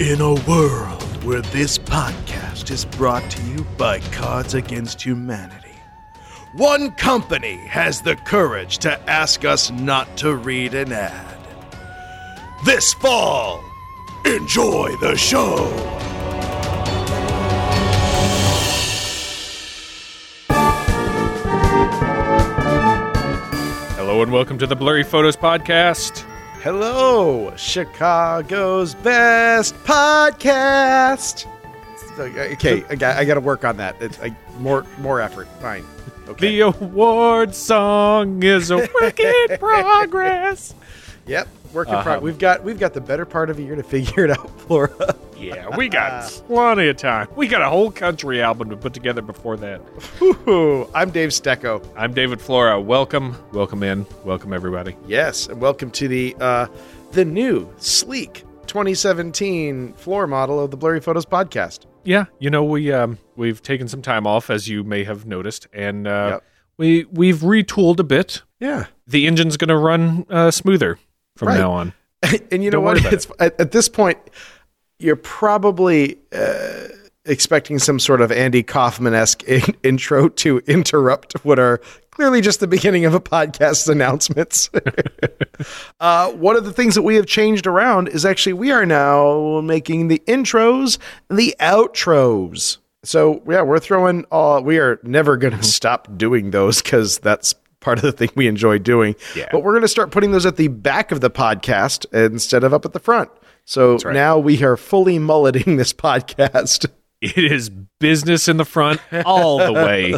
In a world where this podcast is brought to you by Cards Against Humanity, one company has the courage to ask us not to read an ad. This fall, enjoy the show. Hello and welcome to the Blurry Photos Podcast. Hello, Chicago's best podcast. Uh, okay, I got, I got to work on that. It's like more more effort. Fine. Okay. The award song is a work in progress. Yep, work in Uh-huh. progress. We've got we've got the better part of a year to figure it out, Flora. Yeah, we got plenty of time. We got a whole country album to put together before that. Woo-hoo. I'm Dave Stecco. I'm David Flora. Welcome, welcome in, welcome everybody. Yes, and welcome to the uh, the new sleek 2017 floor model of the Blurry Photos podcast. Yeah, you know we um we've taken some time off as you may have noticed, and uh, Yep. we we've retooled a bit. Yeah, The engine's going to run uh, smoother from Right. now on. and you know Don't worry what? It's at, at this point, you're probably uh, expecting some sort of Andy Kaufman esque in, intro to interrupt what are clearly just the beginning of a podcast's announcements. uh, one of the things that we have changed around is actually we are now making the intros and the outros. So yeah, we're throwing. Uh, we are never going to stop doing those because that's part of the thing we enjoy doing. Yeah. But we're going to start putting those at the back of the podcast instead of up at the front. So right. now we are fully mulleting this podcast. It is business in the front all the way,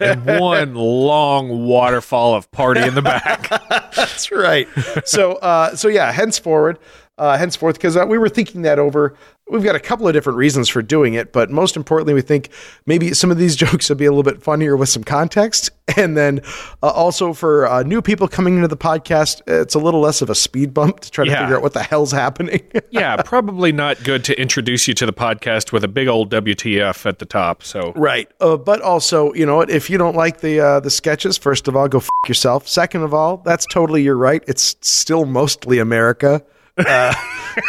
and one long waterfall of party in the back. That's right. So, uh, so yeah. Henceforward, uh, henceforth, because uh, we were thinking that over. We've got a couple of different reasons for doing it, but most importantly, we think maybe some of these jokes will be a little bit funnier with some context, and then uh, also for uh, new people coming into the podcast, it's a little less of a speed bump to try to figure out what the hell's happening. Yeah, probably not good to introduce you to the podcast with a big old WTF at the top. So, Right. Uh, but also, you know what? If you don't like the uh, the sketches, first of all, go f- yourself. Second of all, that's totally your right. It's still mostly America. Uh,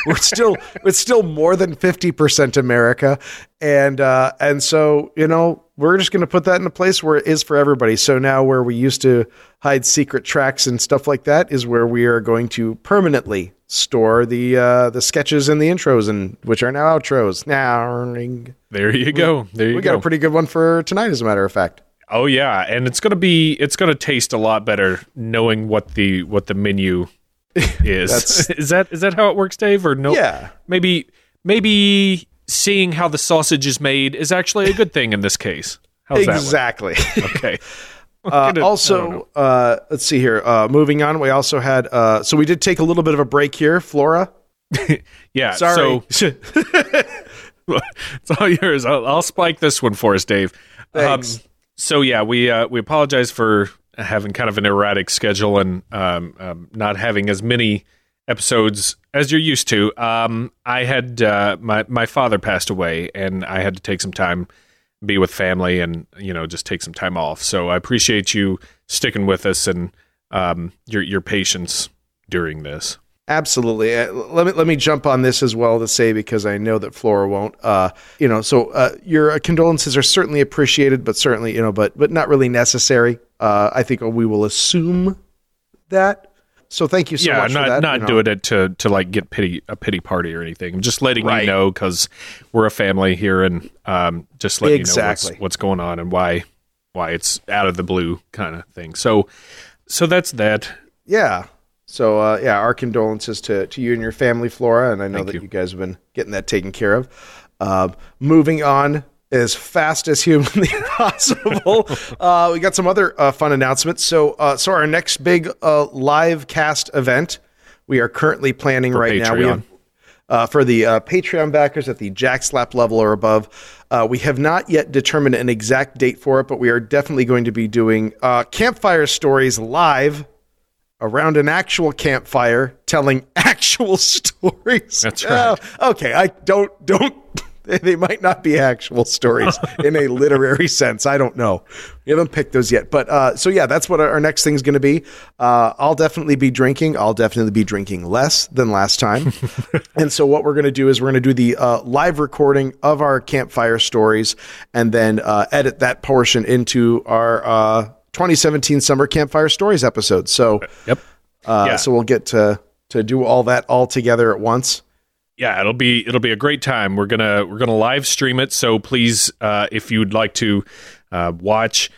we're still it's still more than fifty percent America, and uh, and so you know we're just going to put that in a place where it is for everybody. So now, where we used to hide secret tracks and stuff like that, is where we are going to permanently store the uh, the sketches and the intros, and which are now outros. Now. there you go. There you We go. got a pretty good one for tonight, as a matter of fact. oh yeah, and it's gonna be it's gonna taste a lot better knowing what the what the menu is. Is that is that how it works, Dave? Or no? Yeah. Maybe maybe seeing how the sausage is made is actually a good thing in this case. How's exactly. Okay. Uh, Gonna- I don't know. also, uh, let's see here. Uh, moving on, we also had. Uh, so we did take a little bit of a break here, Flora. Yeah. Sorry. So it's all yours. I'll, I'll spike this one for us, Dave. Thanks. Um, so yeah, we uh, we apologize for having kind of an erratic schedule and um, um, not having as many episodes as you're used to. Um, I had uh, my my father passed away, and I had to take some time, be with family, and you know just take some time off. So I appreciate you sticking with us and um, your your patience during this. Absolutely. Uh, let me let me jump on this as well to say because I know that Flora won't. Uh, you know, so uh, your condolences are certainly appreciated, but certainly you know, but but not really necessary. Uh, I think we will assume that. So thank you so yeah, much not for that. not you know. doing it to to like get pity a pity party or anything. I'm just letting Right. you know because we're a family here, and um, just letting you know what's, what's going on and why why it's out of the blue kind of thing. So so that's that. Yeah. So uh, yeah, our condolences to, to you and your family, Flora, and I know Thank that you. you. guys have been getting that taken care of. Um, moving on as fast as humanly possible, uh, we got some other uh, fun announcements. So uh, so our next big uh, live cast event we are currently planning right now. We have uh, for the uh, Patreon backers at the Jack Slap level or above. Uh, we have not yet determined an exact date for it, but we are definitely going to be doing uh, campfire stories live around an actual campfire, telling actual stories. That's right. Oh, okay, I don't don't They, might not be actual stories in a literary sense. I don't know. We haven't picked those yet. But uh, so, yeah, that's what our, next thing's going to be. Uh, I'll definitely be drinking. I'll definitely be drinking less than last time. and so, what we're going to do is we're going to do the uh, live recording of our campfire stories and then uh, edit that portion into our uh, 2017 Summer Campfire Stories episode. So, Yep. uh, Yeah. so we'll get to, to do all that all together at once. yeah it'll be it'll be a great time we're gonna we're gonna live stream it so please uh, if you'd like to uh, watch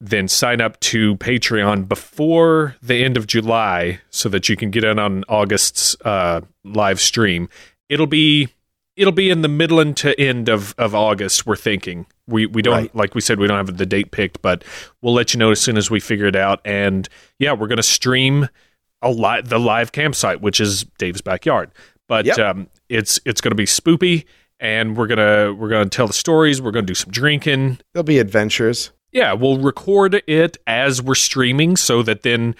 then sign up to patreon before the end of july so that you can get in on august's uh, live stream it'll be it'll be in the middle and to end of, of august we're thinking we we don't Right. like we said we don't have the date picked but we'll let you know as soon as we figure it out and yeah we're gonna stream a li- the live campsite which is dave's backyard but Yep. um, it's it's going to be spoopy, and we're gonna we're gonna tell the stories. We're gonna do some drinking. There'll be adventures. Yeah, we'll record it as we're streaming, so that then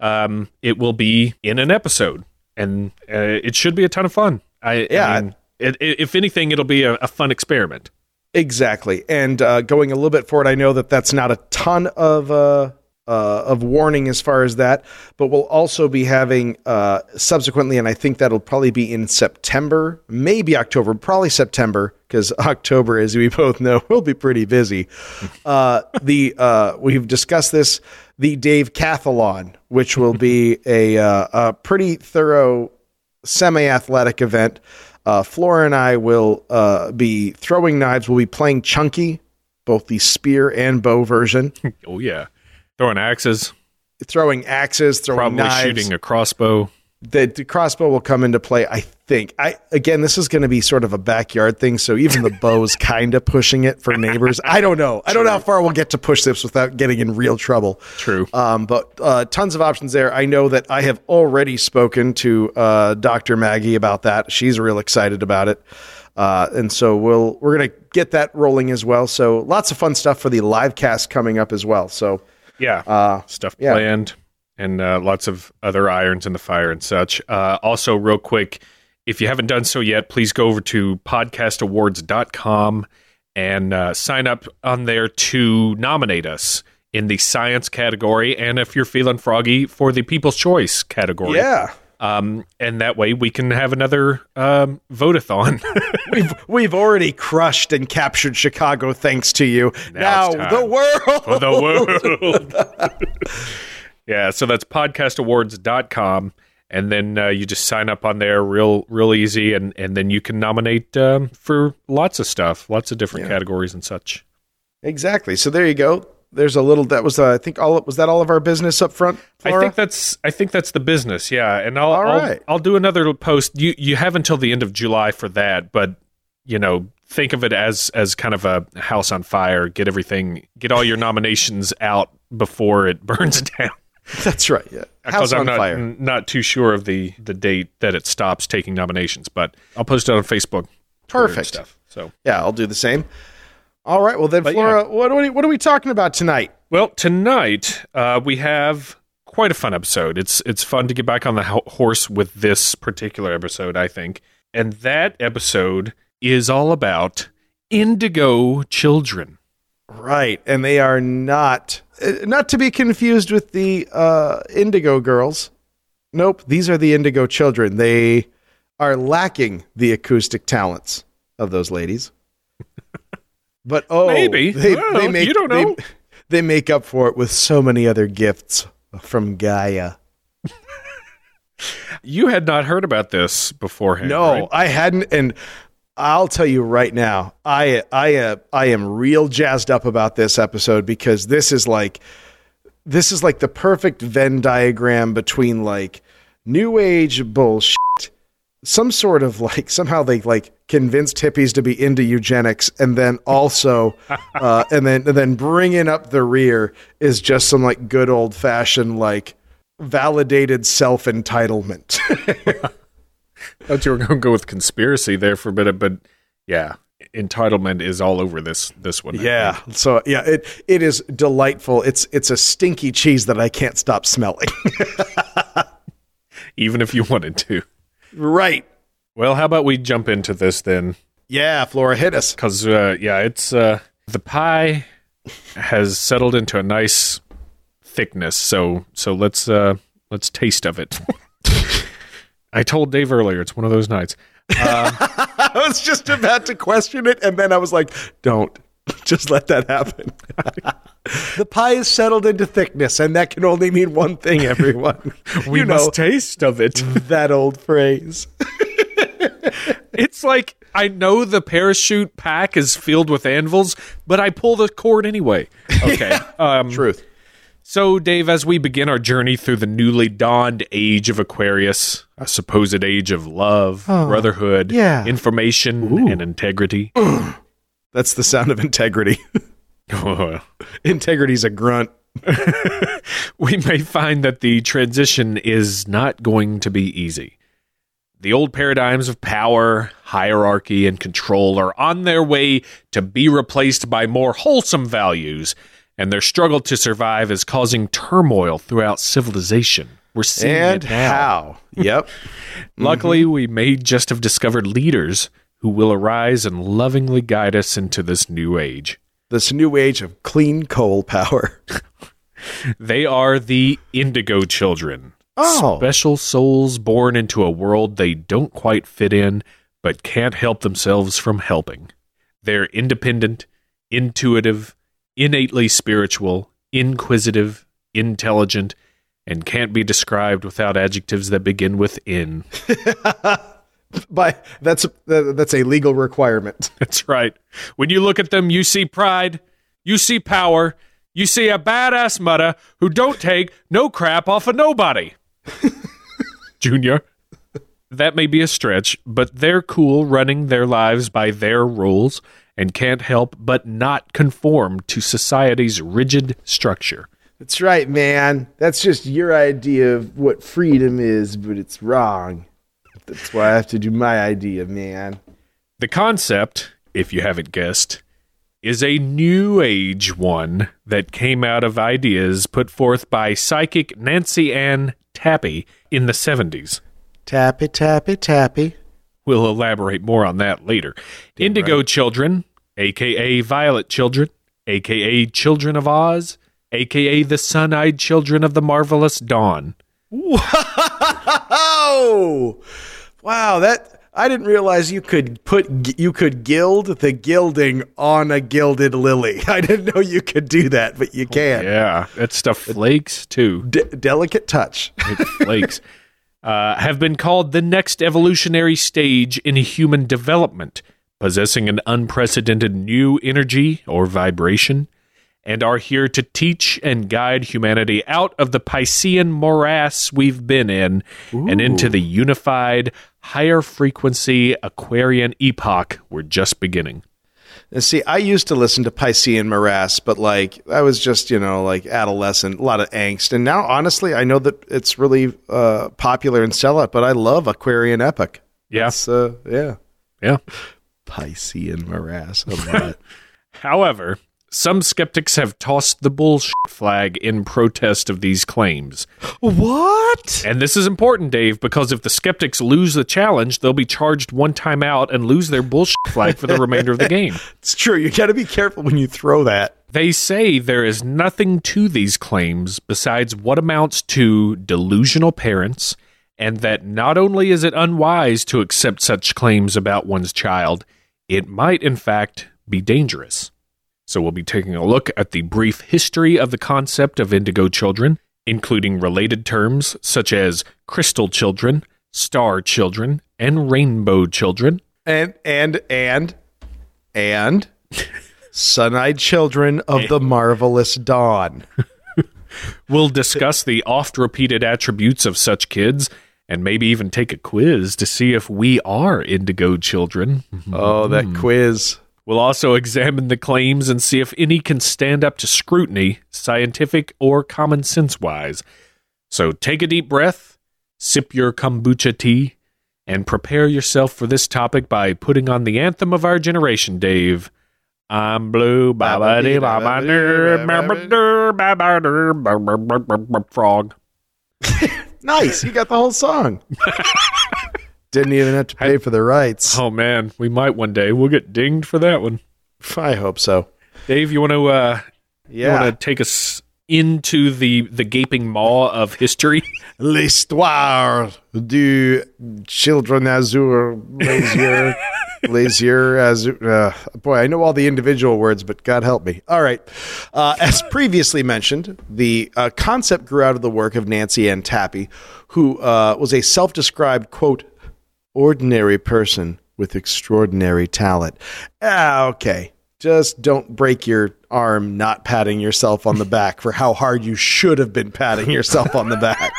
um, it will be in an episode, and uh, it should be a ton of fun. I Yeah. I mean, it, it, if anything, it'll be a, a fun experiment. Exactly. And uh, going a little bit forward, I know that that's not a ton of uh, uh, of warning as far as that, but we'll also be having uh, subsequently, and I think that'll probably be in September, maybe October, probably September, because October, as we both know, will be pretty busy. Uh, the uh, we've discussed this, the Dave Cathalon, which will be a, uh, a pretty thorough semi-athletic event. Uh, Flora and I will uh, be throwing knives. We'll be playing Chunkey, both the spear and bow version. Oh yeah, throwing axes, throwing axes, throwing knives. probably knives. shooting a crossbow. The, the crossbow will come into play. I think. I again, this is going to be sort of a backyard thing, so even the bow's kind of pushing it for neighbors. I don't know. I don't know how far we'll get to push this without getting in real trouble. True. Um, but uh, tons of options there. I know that I have already spoken to uh, Dr. Maggie about that. She's real excited about it. Uh, and so we'll we're gonna get that rolling as well. So lots of fun stuff for the live cast coming up as well. So Yeah, uh, stuff yeah. And uh, lots of other irons in the fire and such. Uh, also, real quick, if you haven't done so yet, please go over to podcastawards.com and uh, sign up on there to nominate us in the science category and if you're feeling froggy for the people's choice category. yeah, Um, and that way we can have another um, vote-a-thon. we've we've already crushed and captured Chicago thanks to you. Now, time the world. for the world. yeah, so that's podcastawards.com. And then uh, you just sign up on there real real easy, and, and then you can nominate um, for lots of stuff, lots of different categories and such. Exactly. So there you go. There's a little. That was uh, I think all was that all of our business up front. I think that's I think that's the business, yeah. And I'll All I'll. I'll do another post. You you have until the end of July for that, but you know think of it as as kind of a house on fire. Get everything, get all your nominations out before it burns down. that's right. Yeah, house because I'm on not fire. n- not too sure of the the date that it stops taking nominations, but I'll post it on Facebook. Perfect. stuff. So, Yeah, I'll do the same. All right. Well, then, But Flora, what, are we, what are we talking about tonight? well, tonight uh, we have quite a fun episode. It's it's fun to get back on the ho- horse with this particular episode, I think, and that episode is all about indigo children. Right. And they are not, uh, not to be confused with the uh, Indigo girls. Nope. These are the Indigo children. They are lacking the acoustic talents of those ladies. But oh, Maybe. they, they make you don't they- They, make up for it with so many other gifts from Gaia. You had not heard about this beforehand, No, right? I hadn't, and I'll tell you right now, I I uh, I am real jazzed up about this episode because this is like this is like the perfect Venn diagram between like new age bullshit, some sort of like somehow they like convinced hippies to be into eugenics, and then also uh, and then and then bringing up the rear is just some like good old fashioned like validated self entitlement. thought you were going to go with conspiracy there for a bit, but yeah, entitlement is all over this this one. I Yeah. think. So yeah, it it is delightful. It's it's a stinky cheese that I can't stop smelling. even if you wanted to. right. Well, how about we jump into this then? Yeah, Flora, hit us. because uh, yeah, it's uh, the pie has settled into a nice thickness. So so let's uh, let's taste of it. I told Dave earlier it's one of those nights. I was just about to question it, and then I was like, don't. Just let that happen. the pie is settled into thickness, and that can only mean one thing, everyone. We you must know taste of it. that old phrase. It's like I know the parachute pack is filled with anvils, but I pull the cord anyway. Okay. Um, Truth. So, Dave, as we begin our journey through the newly dawned age of Aquarius, a supposed age of love, oh, brotherhood, yeah. information, and integrity. That's the sound of integrity. Integrity's a grunt. we may find that the transition is not going to be easy. The old paradigms of power, hierarchy, and control are on their way to be replaced by more wholesome values, and their struggle to survive is causing turmoil throughout civilization. We're seeing And it now. how? Yep. Luckily, we may just have discovered leaders who will arise and lovingly guide us into this new age. This new age of clean coal power. They are the Indigo Children. Oh. Special souls born into a world they don't quite fit in, but can't help themselves from helping. They're independent, intuitive, innately spiritual, inquisitive, intelligent, and can't be described without adjectives that begin with in. By that's that- that's a legal requirement. That's right. When you look at them, you see pride, you see power, you see a badass mudda who don't take no crap off of nobody. Junior. That may be a stretch, but they're cool running their lives by their rules and can't help but not conform to society's rigid structure. That's right, man. That's just your idea of what freedom is, but it's wrong. That's why I have to do my idea, man. The concept, if you haven't guessed, is a new age one that came out of ideas put forth by psychic Nancy Ann Tappe in the 70s. Tappy, tappy, tappy. We'll elaborate more on that later. Indigo children, aka Violet children, aka Children of Oz, aka the sun eyed children of the marvelous dawn. Oh, wow! That I didn't realize you could put you could gild the gilding on a gilded lily. I didn't know you could do that, but you can. Yeah, that stuff flakes too. De- delicate touch. It flakes. Uh, have been called the next evolutionary stage in human development, possessing an unprecedented new energy or vibration, and are here to teach and guide humanity out of the Piscean morass we've been in and into the unified, higher frequency Aquarian epoch we're just beginning. And see, I used to listen to Piscean Morass, but like I was just, you know, like adolescent, a lot of angst. And now, honestly, I know that it's really uh, popular and sell out, but I love Aquarian Epic. Yeah. Uh, yeah. Yeah. Piscean Morass. However, some skeptics have tossed the bullshit flag in protest of these claims. what? And this is important, Dave, because if the skeptics lose the challenge, they'll be charged one time out and lose their bullshit flag for the remainder of the game. It's true. You got to be careful when you throw that. They say there is nothing to these claims besides what amounts to delusional parents, and that not only is it unwise to accept such claims about one's child, it might, in fact, be dangerous. So, we'll be taking a look at the brief history of the concept of indigo children, including related terms such as crystal children, star children, and rainbow children. And, and, and, and sun eyed children of the marvelous dawn. We'll discuss the oft repeated attributes of such kids and maybe even take a quiz to see if we are indigo children. Oh, that quiz. We'll also examine the claims and see if any can stand up to scrutiny, scientific or common sense wise. So take a deep breath, sip your kombucha tea, and prepare yourself for this topic by putting on the anthem of our generation, Dave. I'm blue, ba ba dee ba ba dee, ba ba dee, ba ba dee, ba ba ba ba ba frog. Nice. You got the whole song. Didn't even have to pay for the rights. Oh man, we might one day. We'll get dinged for that one. I hope so. Dave, you want to uh, you Yeah. want to take us into the the gaping maw of history? L'histoire du children azur les yeux yeux azur. Uh, boy, I know all the individual words, but God help me. All right. Uh, as previously mentioned, the uh, concept grew out of the work of Nancy Ann Tappe, who uh, was a self-described quote ordinary person with extraordinary talent. Ah, okay. Just don't break your arm not patting yourself on the back for how hard you should have been patting yourself on the back.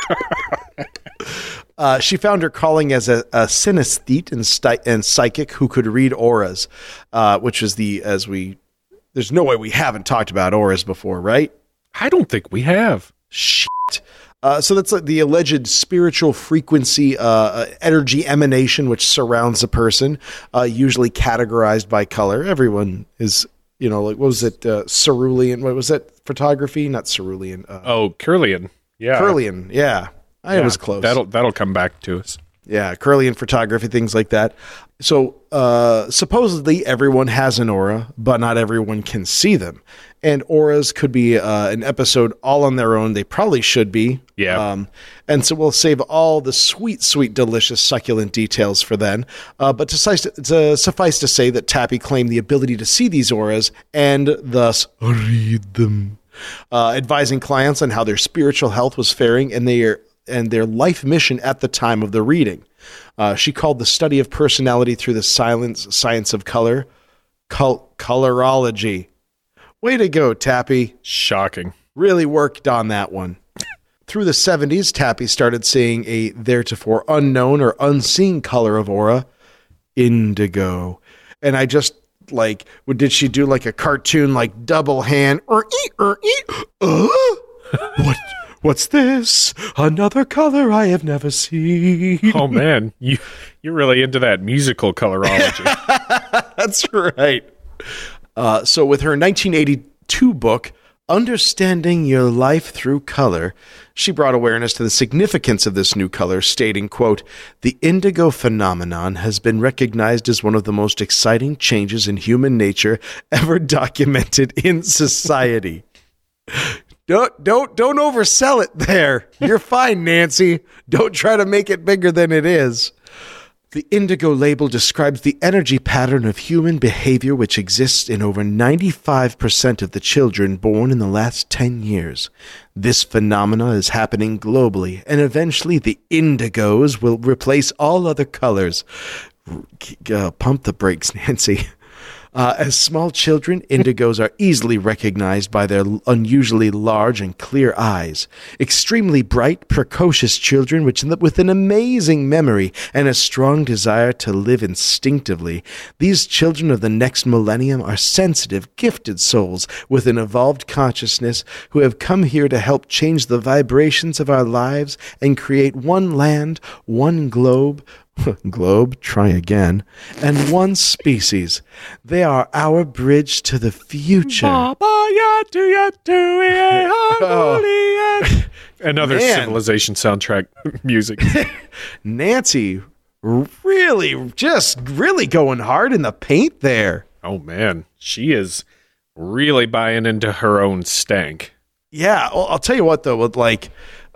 Uh, she found her calling as a, a synesthete and, sti- and psychic who could read auras, uh, which is the, as we, there's no way we haven't talked about auras before, right? I don't think we have. Shit. Uh, so that's like the alleged spiritual frequency, uh, uh, energy emanation which surrounds a person, uh, usually categorized by color. Everyone is, you know, like what was it, uh, cerulean? What was that? Photography, not cerulean. Uh, Oh, Kirlian. Yeah, Kirlian. Yeah, I Yeah, was close. That'll that'll come back to us. Yeah, Kirlian photography, things like that. So uh, supposedly everyone has an aura, but not everyone can see them. And auras could be uh, an episode all on their own. They probably should be. Yeah. Um, and so we'll save all the sweet, sweet, delicious, succulent details for then. Uh, but to, suffice to, to suffice to say that Tappe claimed the ability to see these auras and thus read them, uh, advising clients on how their spiritual health was faring and their and their life mission at the time of the reading. Uh, she called the study of personality through the silence science of color col- colorology. Way to go, Tappe Shocking. really worked on that one. Through the 70s, Tappe started seeing a theretofore unknown or unseen color of aura, indigo. And I just like, did she do like a cartoon, like double hand? Or eat, or eat. Uh, what? What's this? Another color I have never seen. Oh man, you you're really into that musical colorology. That's right. Uh, so, with her 1982 book, Understanding Your Life Through Color, she brought awareness to the significance of this new color, stating, quote, The indigo phenomenon has been recognized as one of the most exciting changes in human nature ever documented in society. Don't don't don't oversell it there. You're fine, Nancy. Don't try to make it bigger than it is. The indigo label describes the energy pattern of human behavior which exists in over 95% of the children born in the last 10 years. This phenomena is happening globally, and eventually the indigos will replace all other colors. Uh, pump the brakes, Nancy. Uh, as small children, indigos are easily recognized by their unusually large and clear eyes. Extremely bright, precocious children which, with an amazing memory and a strong desire to live instinctively. These children of the next millennium are sensitive, gifted souls with an evolved consciousness who have come here to help change the vibrations of our lives and create one land, one globe, globe, try again, and one species. They are our bridge to the future. Another Man. civilization soundtrack music. Nancy, really, just really going hard in the paint there. Oh man, she is really buying into her own stank. Yeah, well, I'll tell you what though, with like,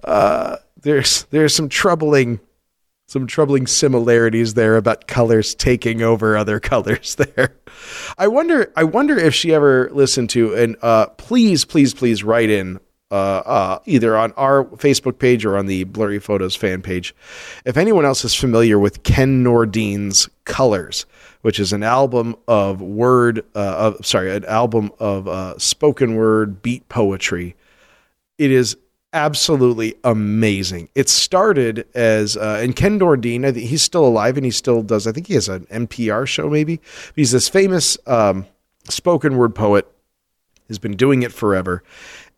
uh, there's there's some troubling, some troubling similarities there about colors taking over other colors. There, I wonder, I wonder if she ever listened to and uh, please, please, please write in. Uh, uh, either on our Facebook page or on the Blurry Photos fan page. If anyone else is familiar with Ken Nordine's Colors, which is an album of word, uh, of, sorry, an album of uh, spoken word beat poetry it is absolutely amazing. It started as uh, and Ken Nordine, I think he's still alive and he still does. I think he has an NPR show maybe. He's this famous um, spoken word poet. Has been doing it forever,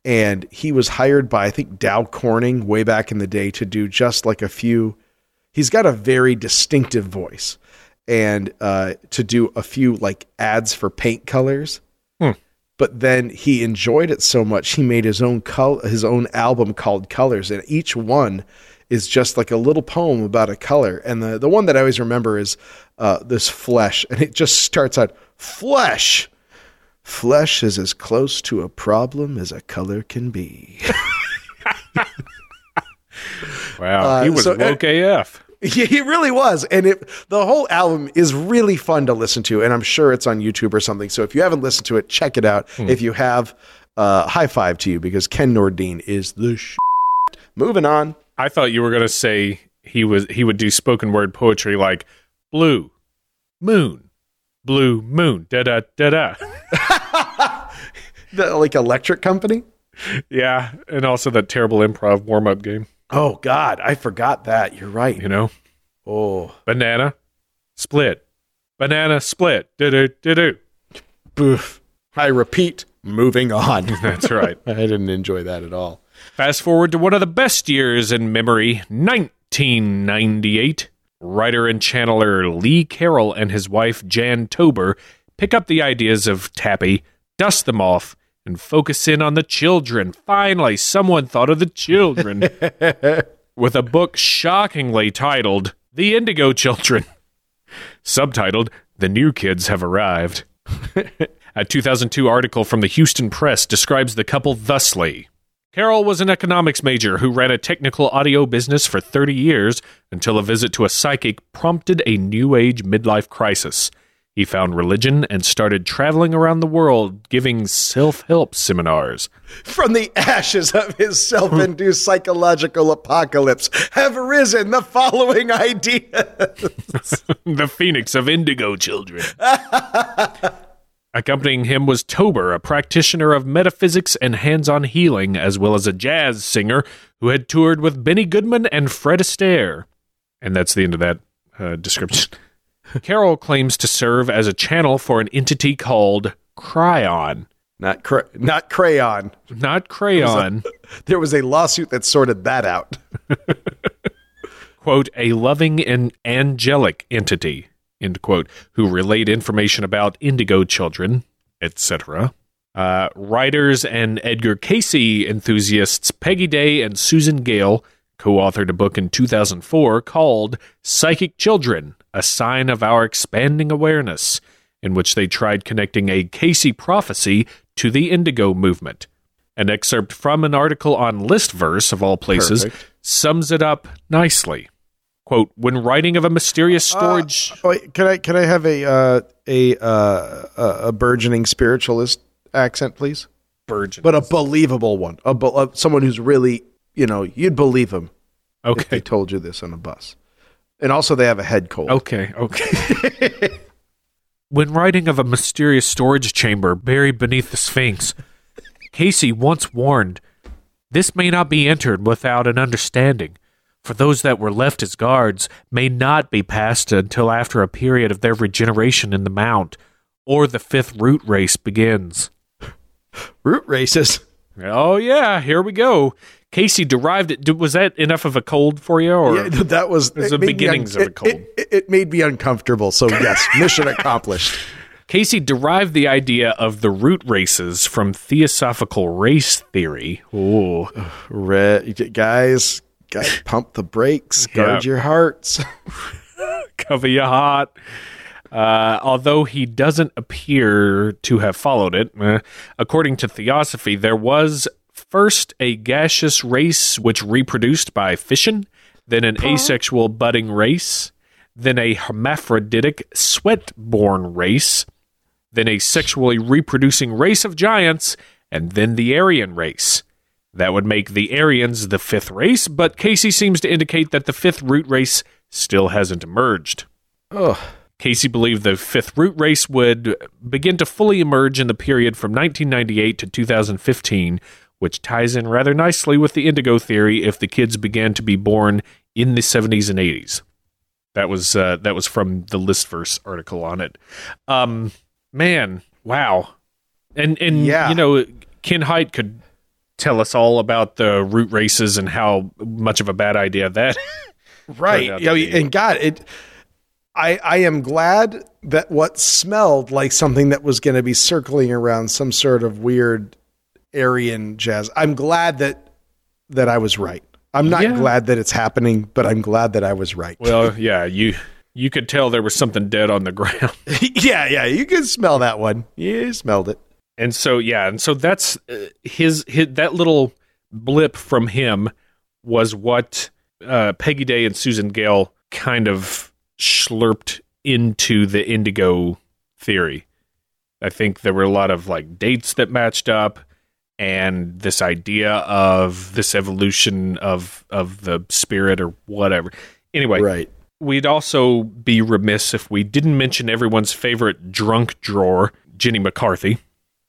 and he was hired by I think Dow Corning way back in the day to do just like a few. He's got a very distinctive voice, and uh, to do a few like ads for paint colors but then he enjoyed it so much he made his own col- his own album called Colors, and each one is just like a little poem about a color. And the, the one that I always remember is uh, this flesh. And it just starts out flesh. Flesh is as close to a problem as a color can be. wow. he Uh, was so- woke AF. Yeah, he really was. And it the whole album is really fun to listen to, and I'm sure it's on YouTube or something. So if you haven't listened to it, check it out. If you have, uh, high five to you because Ken Nordine is the sh- Moving on. I thought you were going to say he was he would do spoken word poetry like blue moon blue moon da da da da The, like electric company. yeah and also that terrible improv warm up game Oh God, I forgot that. You're right. you know Oh, banana split banana split do do do do boof. I repeat. Moving on. that's right I didn't enjoy that at all. Fast forward to one of the best years in memory, 1998. Writer and channeler Lee Carroll and his wife Jan Tober pick up the ideas of Tappe, dust them off, and focus in on the children. Finally, someone thought of the children with a book shockingly titled The Indigo Children, subtitled The New Kids Have Arrived. A 2002 article from the Houston Press describes the couple thusly. Carroll was an economics major who ran a technical audio business for 30 years until a visit to a psychic prompted a new age midlife crisis. He found religion and started traveling around the world giving self help seminars. From the ashes of his self induced psychological apocalypse have risen the following ideas. the phoenix of indigo children. Accompanying him was Tober, a practitioner of metaphysics and hands on healing, as well as a jazz singer who had toured with Benny Goodman and Fred Astaire. And that's the end of that uh, description. Carroll claims to serve as a channel for an entity called Kryon. Not cra- not crayon. Not crayon, There was a lawsuit that sorted that out. quote, a loving and angelic entity, end quote, who relayed information about indigo children, etc. Uh, writers and Edgar Cayce enthusiasts Peggy Day and Susan Gale co authored a book in 2004 called Psychic Children A Sign of Our Expanding Awareness, in which they tried connecting a Cayce prophecy to the indigo movement. An excerpt from an article on Listverse, of all places, Perfect. sums it up nicely. Quote, when writing of a mysterious storage. Uh, wait, can I can I have a uh, a uh, a a burgeoning spiritualist accent, please? Virgin. But a believable one. A, uh, someone who's really, you know, you'd believe him okay. if they told you this on a bus. And also, they have a head cold. Okay, okay. when writing of a mysterious storage chamber buried beneath the Sphinx, Cayce once warned this may not be entered without an understanding, for those that were left as guards may not be passed until after a period of their regeneration in the mount, or the fifth root race begins. Root races. Oh, yeah, here we go. Cayce derived it. Was that enough of a cold for you? Or Yeah, that was it the beginnings of a cold. It, it, it made me uncomfortable. So yes, mission accomplished. Cayce derived the idea of the root races from theosophical race theory. Ooh. Re- guys, guys, pump the brakes. Guard Yeah. your hearts. Cover your heart. Uh, although he doesn't appear to have followed it, eh, according to theosophy, there was first a gaseous race which reproduced by fission, then an asexual budding race, then a hermaphroditic sweat-born race, then a sexually reproducing race of giants, and then the Aryan race. That would make the Aryans the fifth race, but Cayce seems to indicate that the fifth root race still hasn't emerged. Oh, Cayce believed the fifth root race would begin to fully emerge in the period from 1998 to 2015, which ties in rather nicely with the indigo theory if the kids began to be born in the 70s and 80s. That was uh, that was from the Listverse article on it. Um, man, wow, and and Yeah. you know Ken Hite could tell us all about the root races and how much of a bad idea that. right. out You know, be. and God, it. I I am glad that what smelled like something that was going to be circling around some sort of weird Aryan jazz. I'm glad that that I was right. I'm not Yeah. glad that it's happening, but I'm glad that I was right. Well, yeah, you you could tell there was something dead on the ground. yeah, yeah, you can smell that one. You smelled it. And so yeah, and so that's uh, his, his that little blip from him was what uh, Peggy Day and Susan Gale kind of slurped into the indigo theory. I think there were a lot of like dates that matched up and this idea of this evolution of of the spirit or whatever. Anyway, Right. we'd also be remiss if we didn't mention everyone's favorite drunk drawer, Jenny McCarthy.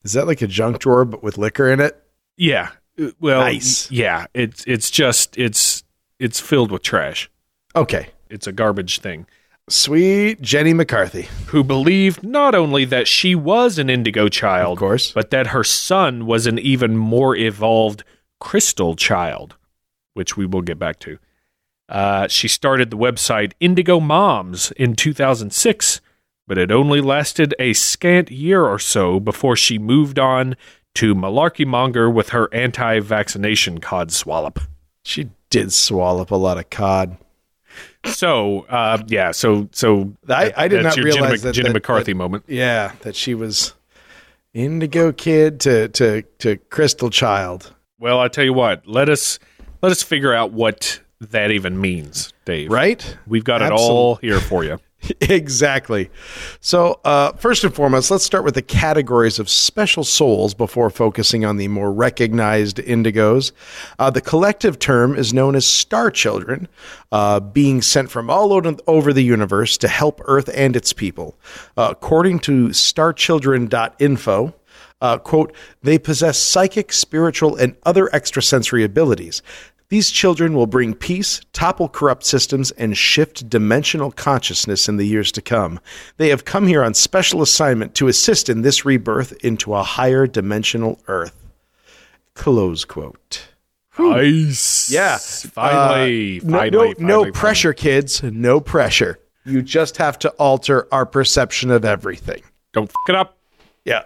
Is that like a junk drawer but with liquor in it? Yeah. Well, Nice. yeah, it's it's just it's it's filled with trash. Okay. It's a garbage thing. Sweet Jenny McCarthy. Who believed not only that she was an indigo child, Of course. but that her son was an even more evolved crystal child, which we will get back to. Uh, she started the website Indigo Moms in 2006, but it only lasted a scant year or so before she moved on to malarkey monger with her anti-vaccination cod swallop. She did swallow up a lot of cod. So, uh, yeah, so so I- I did not realize Mc- that- Jenny that- McCarthy that- moment. Yeah, that she was indigo kid to to to crystal child. Well, I tell you what, let us let us figure out what that even means, Dave. Right? We've got it all here for you. exactly. So, uh, first and foremost, let's start with the categories of special souls before focusing on the more recognized indigos. Uh, the collective term is known as star children, uh, being sent from all over the universe to help Earth and its people. Uh, according to starchildren.info, uh, quote, they possess psychic, spiritual, and other extrasensory abilities. These children will bring peace, topple corrupt systems, and shift dimensional consciousness in the years to come. They have come here on special assignment to assist in this rebirth into a higher dimensional Earth. Close quote. Nice. Yeah. Finally. Uh, no, finally. no, finally, no finally. pressure, kids. No pressure. You just have to alter our perception of everything. Don't f it up. Yeah.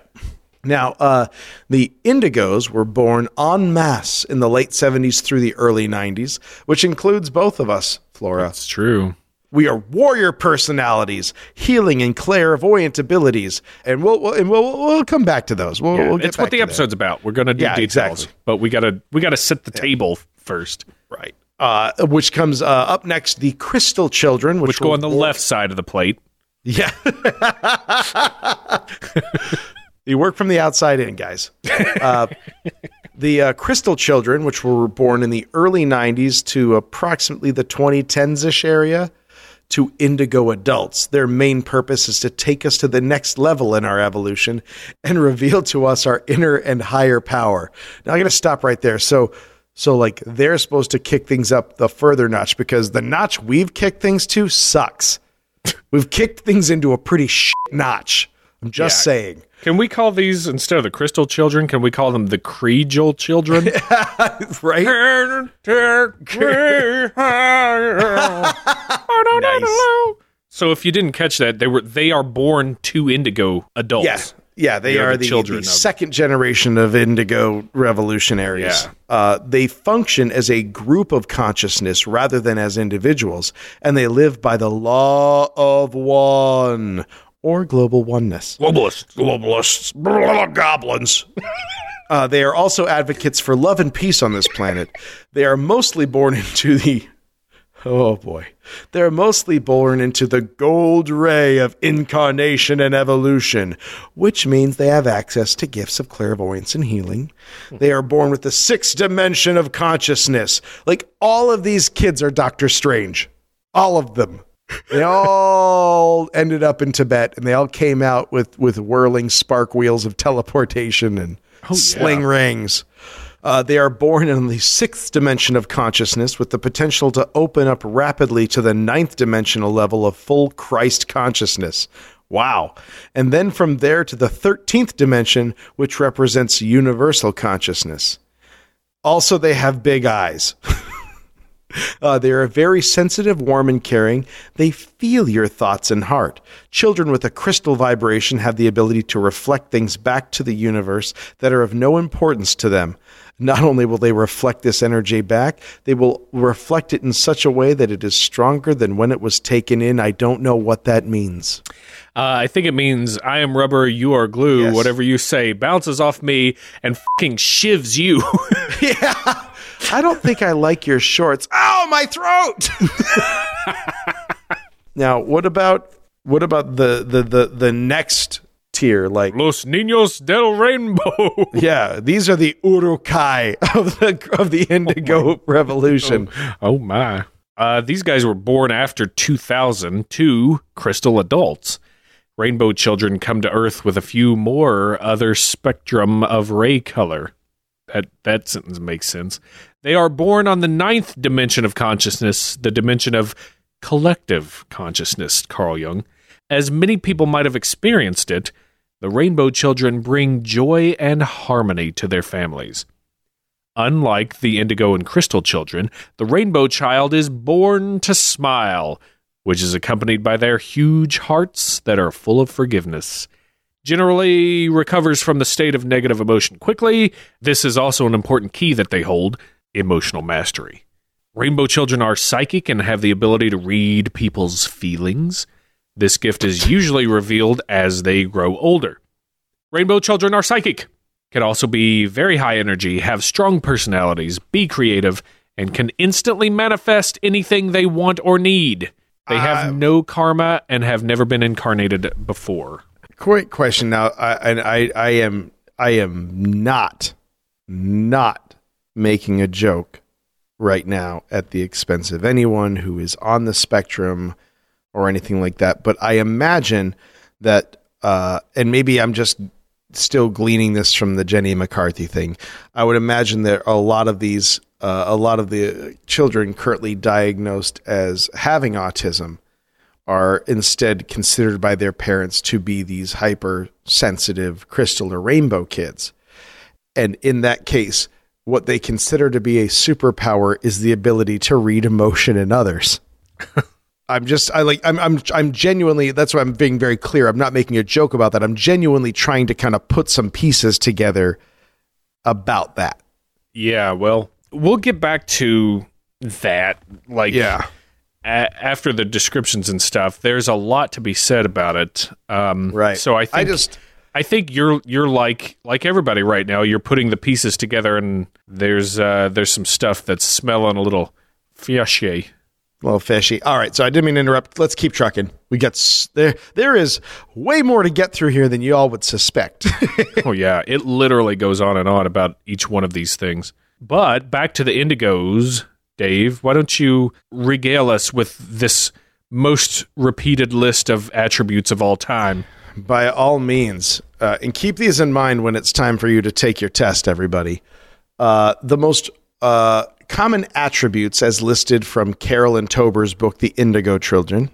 Now, uh, the Indigos were born en masse in the late 70s through the early 90s, which includes both of us, Flora. It's true. We are warrior personalities, healing and clairvoyant abilities, and we'll, we'll and we'll, we'll come back to those. We'll, Yeah, we'll it's what the to that. episode's about. We're gonna do Yeah, details, exactly. but we gotta we gotta set the table first, right. Uh, which comes uh, up next, the Crystal Children, which, which go on the left side of the plate. Yeah. you work from the outside in, guys. Uh, the uh, Crystal Children, which were born in the early 90s to approximately the 2010s ish area, to indigo adults. Their main purpose is to take us to the next level in our evolution and reveal to us our inner and higher power. Now, I'm going to stop right there. So, so like they're supposed to kick things up the further notch because the notch we've kicked things to sucks. We've kicked things into a pretty shit notch. I'm just Yeah. saying. Can we call these instead of the crystal children? Can we call them the Creedal children? Right? So if you didn't catch that, they were they are born to indigo adults. Yeah. Yeah, they, They are are the the, children the of- second generation of indigo revolutionaries. Yeah. Uh, they function as a group of consciousness rather than as individuals, and they live by the law of one or global oneness. Globalists. globalists, blah, goblins. Uh, they are also advocates for love and peace on this planet. They are mostly born into the. Oh boy. They're mostly born into the gold ray of incarnation and evolution, which means they have access to gifts of clairvoyance and healing. They are born with the sixth dimension of consciousness. Like all of these kids are Doctor Strange. All of them. They all ended up in Tibet and they all came out with, with whirling spark wheels of teleportation and sling rings. Uh, they are born in the sixth dimension of consciousness with the potential to open up rapidly to the ninth dimensional level of full Christ consciousness. Wow. And then from there to the 13th dimension, which represents universal consciousness. Also, they have big eyes. Uh, they are very sensitive, warm, and caring. They feel your thoughts and heart. Children with a crystal vibration have the ability to reflect things back to the universe that are of no importance to them. not only will they reflect this energy back, they will reflect it in such a way that it is stronger than when it was taken in. I don't know what that means. Uh, I think it means I am rubber, you are glue. Yes. Whatever you say bounces off me and fucking shivs you. yeah. I don't think I like your shorts. Ow, my throat. now, what about what about the the the, the next tier like Los Niños del Rainbow. yeah, these are the Uruk-hai of the of the indigo revolution. oh my. Uh, these guys were born after 2000, two crystal adults. Rainbow children come to Earth with a few more other spectrum of ray color. That that sentence makes sense. They are born on the ninth dimension of consciousness, the dimension of collective consciousness, Carl Jung. As many people might have experienced it, the rainbow children bring joy and harmony to their families. Unlike the indigo and crystal children, the rainbow child is born to smile, which is accompanied by their huge hearts that are full of forgiveness. Generally recovers from the state of negative emotion quickly. This is also an important key that they hold emotional mastery. Rainbow children are psychic and have the ability to read people's feelings. This gift is usually revealed as they grow older. Rainbow children are psychic, can also be very high energy, have strong personalities, be creative, and can instantly manifest anything they want or need. They have Uh, no karma and have never been incarnated before. Great question. Now, I, and I, I am, I am not, not making a joke right now at the expense of anyone who is on the spectrum or anything like that. But I imagine that, uh, and maybe I'm just still gleaning this from the Jenny McCarthy thing. I would imagine that a lot of these, uh, a lot of the children currently diagnosed as having autism are instead considered by their parents to be these hypersensitive crystal or rainbow kids. And in that case, what they consider to be a superpower is the ability to read emotion in others. I'm just I like I'm I'm I'm genuinely that's why I'm being very clear. I'm not making a joke about that. I'm genuinely trying to kind of put some pieces together about that. Yeah, well, we'll get back to that. Like, Yeah. a- after the descriptions and stuff, there's a lot to be said about it. Um, Right. So I think I just I think you're you're like like everybody right now. You're putting the pieces together, and there's uh, there's some stuff that's smelling a little fishy. a little fishy. All right, so I didn't mean to interrupt. Let's keep trucking. We got s- there. There is way more to get through here than you all would suspect. oh yeah, it literally goes on and on about each one of these things. But back to the indigos, Dave. Why don't you regale us with this most repeated list of attributes of all time? By all means, uh, and keep these in mind when it's time for you to take your test, everybody. Uh, the most uh, common attributes, as listed from Carroll and Tober's book, The Indigo Children.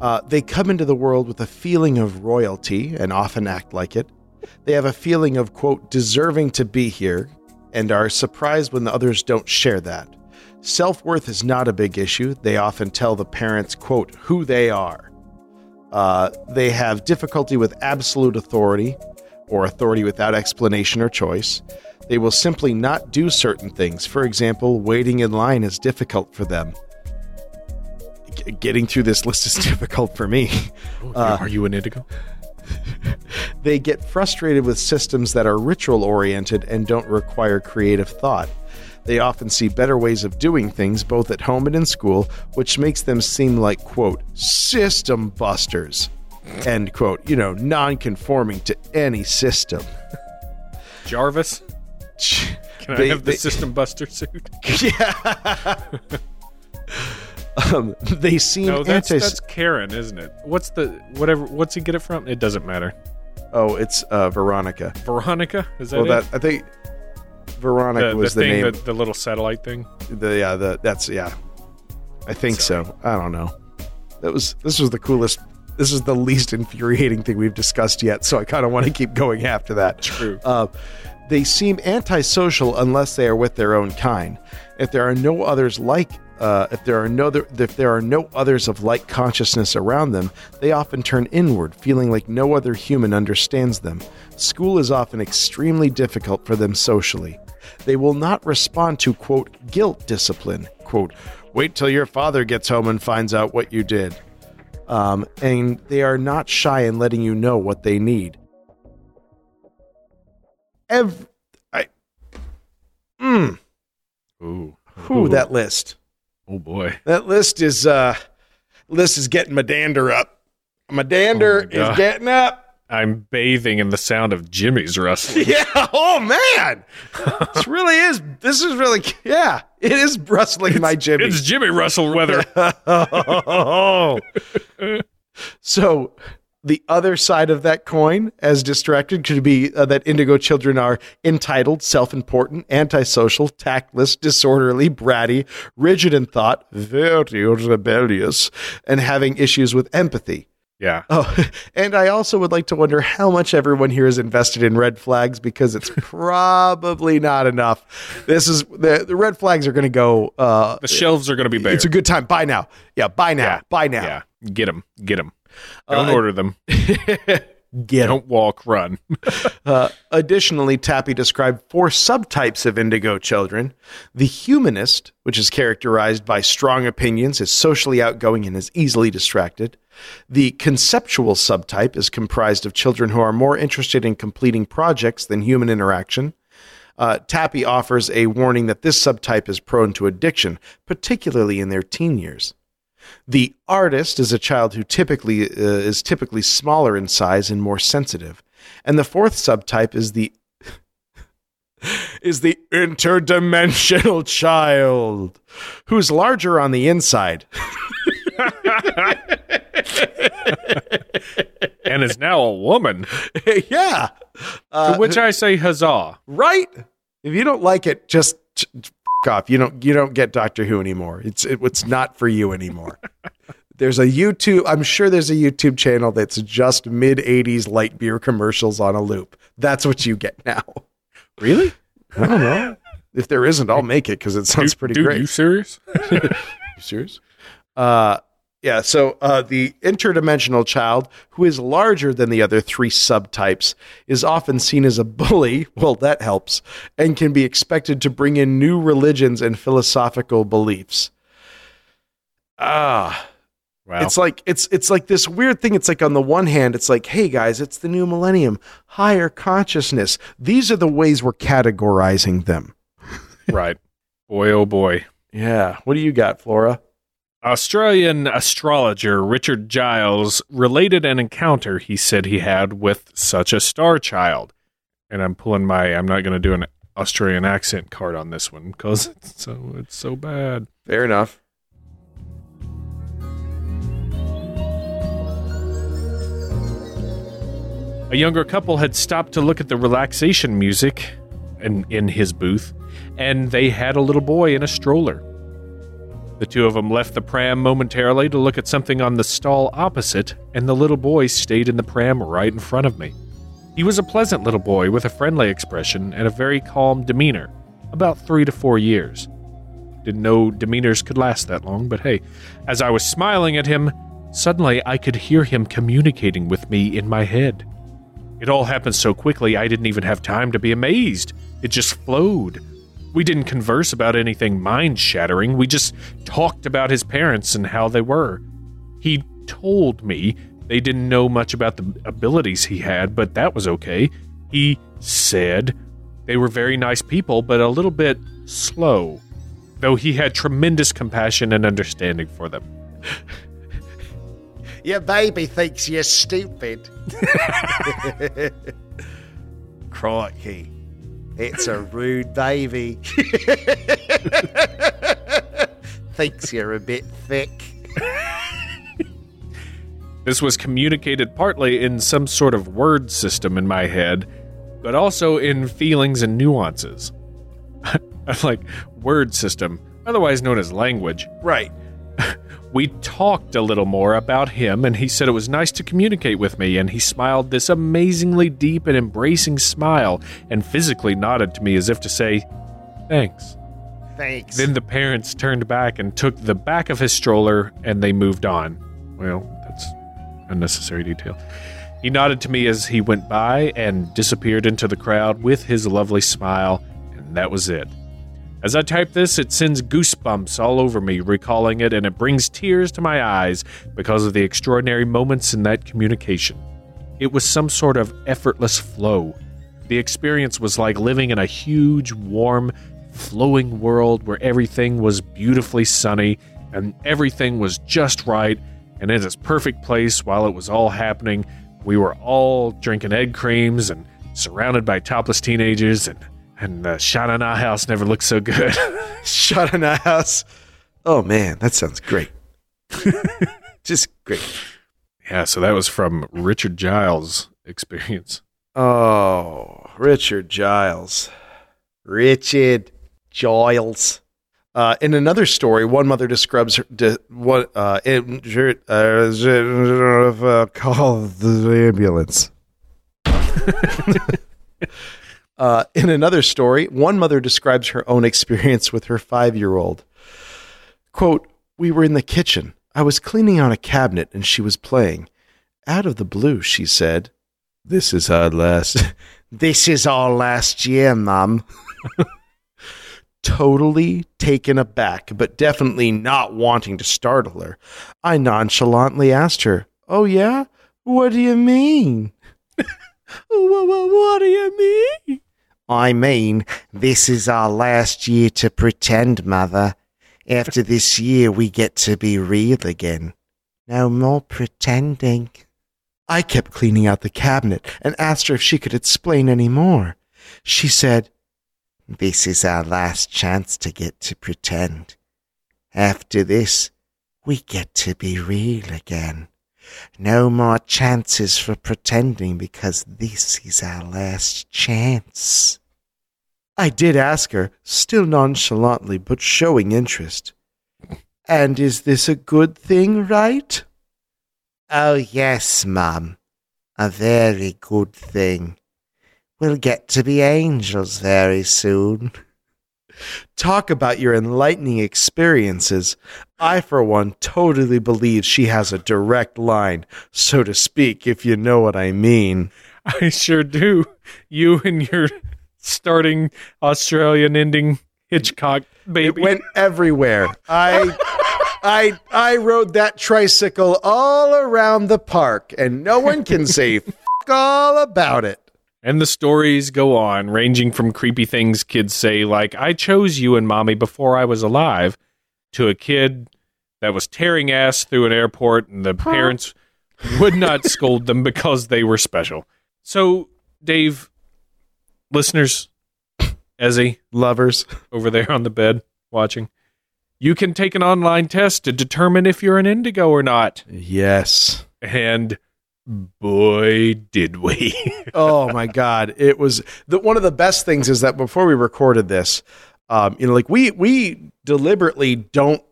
Uh, they come into the world with a feeling of royalty and often act like it. They have a feeling of, quote, deserving to be here and are surprised when the others don't share that. Self worth is not a big issue. They often tell the parents, quote, who they are. Uh, they have difficulty with absolute authority or authority without explanation or choice. They will simply not do certain things. For example, waiting in line is difficult for them. G- getting through this list is difficult for me. Are you an indigo? They get frustrated with systems that are ritual oriented and don't require creative thought. They often see better ways of doing things both at home and in school, which makes them seem like, quote, system busters, end quote, you know, non conforming to any system. Jarvis? Can They- I have the they- System Buster suit? yeah. um, they seem No, that's anti. that's Karen, isn't it? What's the whatever? What's he get it from? It doesn't matter. oh, it's uh, Veronica. Veronica is that Well, it? that I think Veronica the, the was the, thing, name. the, the little satellite thing. The yeah, the that's yeah. I think so. I don't know. That was this was the coolest. This is the least infuriating thing we've discussed yet. So I kind of want to keep going after that. True. Uh, they seem antisocial unless they are with their own kind. If there are no others like uh, if there are no other, if there are no others of like consciousness around them, they often turn inward, feeling like no other human understands them. School is often extremely difficult for them socially. They will not respond to quote guilt discipline. Quote, wait till your father gets home and finds out what you did. Um, and they are not shy in letting you know what they need. Ev- I, mm, Ooh. whew, that list. Oh boy. That list is uh list is getting my dander up. My dander Oh my is getting up. I'm bathing in the sound of Jimmy's rustling. Yeah. Oh man. this really is this is really yeah. It is rustling my Jimmy. It's Jimmy Russell weather. so the other side of that coin, as distracted, could be uh, that indigo children are entitled, self important, antisocial, tactless, disorderly, bratty, rigid in thought, very rebellious, and having issues with empathy. yeah. Oh, and I also would like to wonder how much everyone here is invested in red flags because it's probably not enough. This is the, the red flags are going to go. Uh, The shelves are going to be bare. it's a good time. Buy now. Yeah, buy now. Yeah. Buy now. Yeah. Get them. Get them. Don't Uh, order them. Get. Don't walk, run. Uh, additionally, Tappe described four subtypes of indigo children. The humanist, which is characterized by strong opinions, is socially outgoing, and is easily distracted. The conceptual subtype is comprised of children who are more interested in completing projects than human interaction. Uh, Tappe offers a warning that this subtype is prone to addiction, particularly in their teen years. The artist is a child who typically uh, is typically smaller in size and more sensitive. And the fourth subtype is the is the interdimensional child, who's larger on the inside. and is now a woman. yeah. Uh, to which I say huzzah. right? If you don't like it, just t- off. You don't you don't get Doctor Who anymore. It's it, it's not for you anymore. there's a YouTube. I'm sure there's a YouTube channel that's just mid '80s light beer commercials on a loop. That's what you get now. Really? I don't know. If there isn't, I'll make it because it sounds pretty Dude, great. you serious? You serious? Uh, yeah. So uh, the interdimensional child, who is larger than the other three subtypes, is often seen as a bully. Well, that helps, and can be expected to bring in new religions and philosophical beliefs. Ah, Wow. it's like it's it's like this weird thing. It's like on the one hand, it's like, hey guys, it's the new millennium, higher consciousness. These are the ways we're categorizing them. right. Boy, oh boy. Yeah. What do you got, Flora? Australian astrologer Richard Giles related an encounter he said he had with such a star child. And I'm pulling my I'm not going to do an Australian accent card on this one cuz it's so it's so bad. Fair enough. A younger couple had stopped to look at the relaxation music in, in his booth, and they had a little boy in a stroller. The two of them left the pram momentarily to look at something on the stall opposite, and the little boy stayed in the pram right in front of me. He was a pleasant little boy with a friendly expression and a very calm demeanor, about three to four years. Didn't know demeanors could last that long, but hey, as I was smiling at him, suddenly I could hear him communicating with me in my head. It all happened so quickly I didn't even have time to be amazed. It just flowed. We didn't converse about anything mind shattering, we just talked about his parents and how they were. He told me they didn't know much about the abilities he had, but that was okay. He said they were very nice people, but a little bit slow, though he had tremendous compassion and understanding for them. Your baby thinks you're stupid. Crikey. It's a rude baby. thinks you're a bit thick. This was communicated partly in some sort of word system in my head, but also in feelings and nuances. Like, word system, otherwise known as language. Right. We talked a little more about him, and he said it was nice to communicate with me, and he smiled this amazingly deep and embracing smile and physically nodded to me as if to say, Thanks. thanks. Then the parents turned back and took the back of his stroller and they moved on. Well, that's unnecessary detail. He nodded to me as he went by and disappeared into the crowd with his lovely smile, and that was it. As I type this, it sends goosebumps all over me, recalling it, and it brings tears to my eyes because of the extraordinary moments in that communication. It was some sort of effortless flow. The experience was like living in a huge, warm, flowing world where everything was beautifully sunny and everything was just right and in its perfect place while it was all happening. We were all drinking egg creams and surrounded by topless teenagers, and and the shot in our house never looked so good. Shot in a house. Oh man, that sounds great. Just great. yeah, so that was from Richard Giles' experience. Oh, Richard Giles. Richard Giles. Uh, in another story, one mother describes her, de, what uh, uh, call the ambulance. uh, in another story, one mother describes her own experience with her five-year-old. Quote, we were in the kitchen. I was cleaning out a cabinet and she was playing. Out of the blue, she said, This is our last. this is our last year, Mum. totally taken aback, but definitely not wanting to startle her, I nonchalantly asked her, Oh, yeah? What do you mean? Oh, what, what, what do you mean? I mean, this is our last year to pretend, Mother. After this year, we get to be real again. No more pretending. I kept cleaning out the cabinet and asked her if she could explain any more. She said, This is our last chance to get to pretend. After this, we get to be real again. No more chances for pretending because this is our last chance. I did ask her, still nonchalantly but showing interest. And is this a good thing, right? Oh, yes, Mum. A very good thing. We'll get to be angels very soon. Talk about your enlightening experiences. I, for one, totally believe she has a direct line, so to speak, if you know what I mean. I sure do. You and your starting Australian ending Hitchcock baby. It went everywhere. I I I rode that tricycle all around the park and no one can say f- all about it. And the stories go on, ranging from creepy things kids say, like, I chose you and mommy before I was alive, to a kid that was tearing ass through an airport and the parents would not scold them because they were special. So, Dave, listeners, Ezzy, Lovers. over there on the bed watching, you can take an online test to determine if you're an indigo or not. Yes. And boy, did we. oh my god it was the one of the best things is that before we recorded this um you know like we we deliberately don't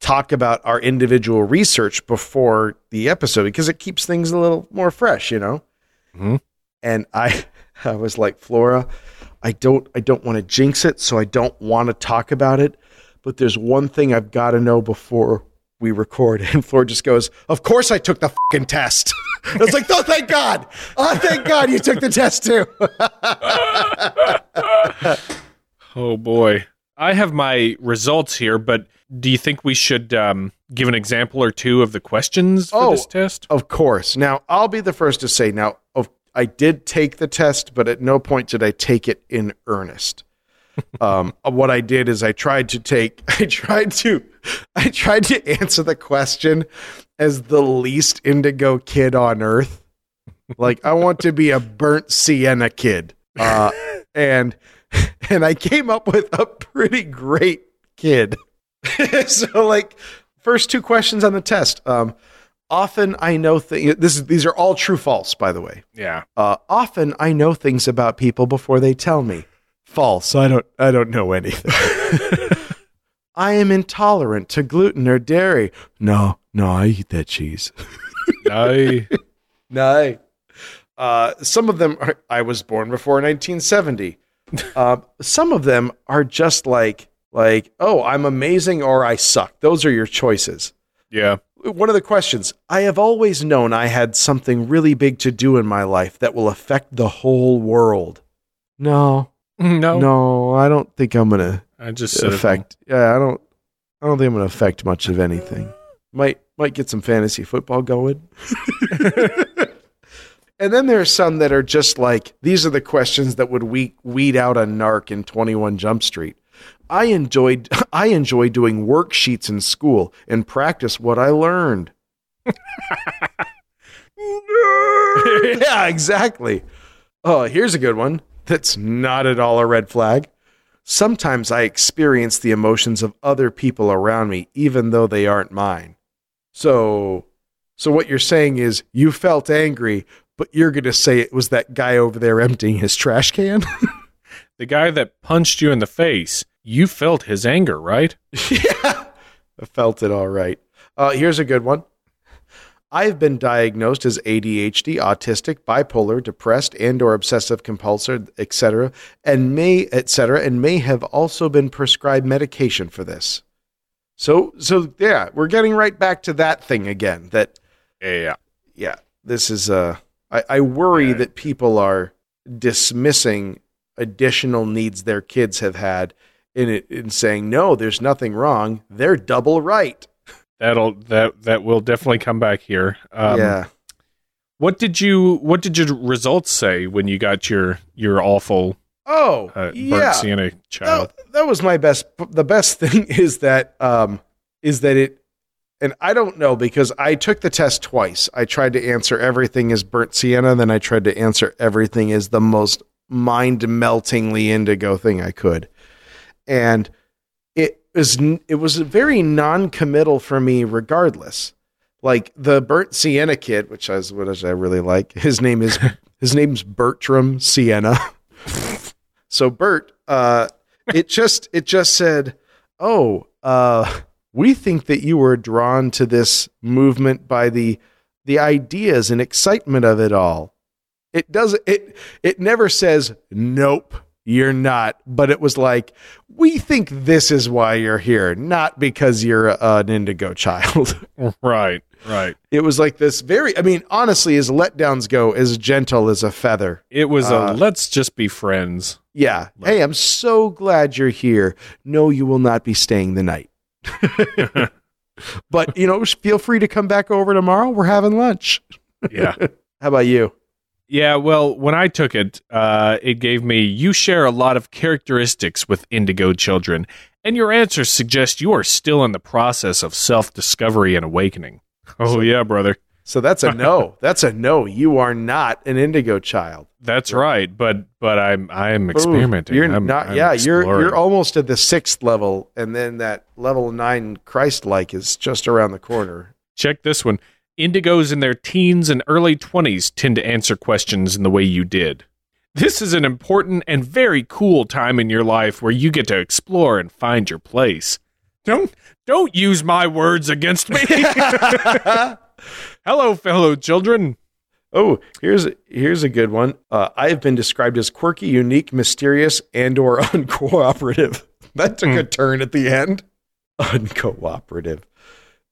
talk about our individual research before the episode because it keeps things a little more fresh you know? Mhm. and i i was like flora i don't i don't want to jinx it so i don't want to talk about it but there's one thing i've got to know before we record. And flora just goes of course i took the fucking test. I was like oh thank god. Oh thank god you took the test too. Oh boy. I have my results here, but do you think we should um, give an example or two of the questions for Oh. this test? Of course. Now, I'll be the first to say now, of, I did take the test, but at no point did I take it in earnest. um, what I did is I tried to take, I tried to, I tried to answer the question as the least indigo kid on earth. Like, I want to be a burnt sienna kid. Uh, and, and I came up with a pretty great kid. so, like, first two questions on the test. Um, often I know things. This is these are all true false, by the way. Yeah. Uh, often I know things about people before they tell me. False. I don't. I don't know anything. I am intolerant to gluten or dairy. No, no, I eat that cheese. I, No. Uh, some of them are, I was born before 1970. Uh, some of them are just like Like, oh, I'm amazing or I suck. Those are your choices. Yeah. One of the questions I have always known I had something really big to do in my life that will affect the whole world. No, No. no, I don't think I'm gonna I just affect. Yeah, I don't. I don't think I'm gonna affect much of anything. Might might get some fantasy football going. and then there are some that are just like these are the questions that would weed weed out a narc in Twenty One Jump Street. I enjoyed I enjoy doing worksheets in school and practice what I learned. yeah, exactly. Oh, here's a good one. That's not at all a red flag. Sometimes I experience the emotions of other people around me, even though they aren't mine. So, so what you're saying is you felt angry, but you're going to say it was that guy over there emptying his trash can? the guy that punched you in the face. You felt his anger, right? yeah, I felt it all right. Uh, here's a good one. I've been diagnosed as ADHD, autistic, bipolar, depressed, and or obsessive compulsive, etc., and may etc., and may have also been prescribed medication for this. So, so yeah, we're getting right back to that thing again. That Yeah. yeah, this is uh, I, I worry Yeah. that people are dismissing additional needs their kids have had in it in saying no, there's nothing wrong. They're double right. That'll that that will definitely come back here. Um, yeah. What did you What did your results say when you got your your awful Oh, uh, burnt yeah. sienna child? That, that was my best. The best thing is that um, is that it, and I don't know because I took the test twice. I tried to answer everything as burnt sienna, then I tried to answer everything as the most mind meltingly indigo thing I could, and it was it was very non committal for me regardless. Like the burnt sienna kid, which is what I really like. His name is his name's Bertram Sienna. so Bert, uh, it just it just said, "Oh, uh, we think that you were drawn to this movement by the the ideas and excitement of it all." It doesn't. it it never says nope, you're not, but it was like, "We think this is why you're here, not because you're a, an indigo child." Right, right. it was like this very I mean, honestly, as letdowns go, as gentle as a feather. It was Uh, a let's just be friends. Yeah. Hey, I'm so glad you're here. No, you will not be staying the night. but, you know, feel free to come back over tomorrow. We're having lunch. Yeah. How about you? Yeah, well, when I took it, uh, it gave me you share a lot of characteristics with indigo children, and your answers suggest you are still in the process of self discovery and awakening. Oh, yeah, brother. So that's a no. that's a no. You are not an indigo child. That's right, but but I'm I'm experimenting. Ooh, You're I'm- not. I'm yeah, you're you're almost at the sixth level, and then that level nine Christ-like is just around the corner. Check this one. Indigos in their teens and early 20s tend to answer questions in the way you did. This is an important and very cool time in your life where you get to explore and find your place. Don't don't use my words against me. Hello, fellow children. Oh, here's here's a good one. Uh, I have been described as quirky, unique, mysterious, and or uncooperative. That took a turn at the end. Uncooperative.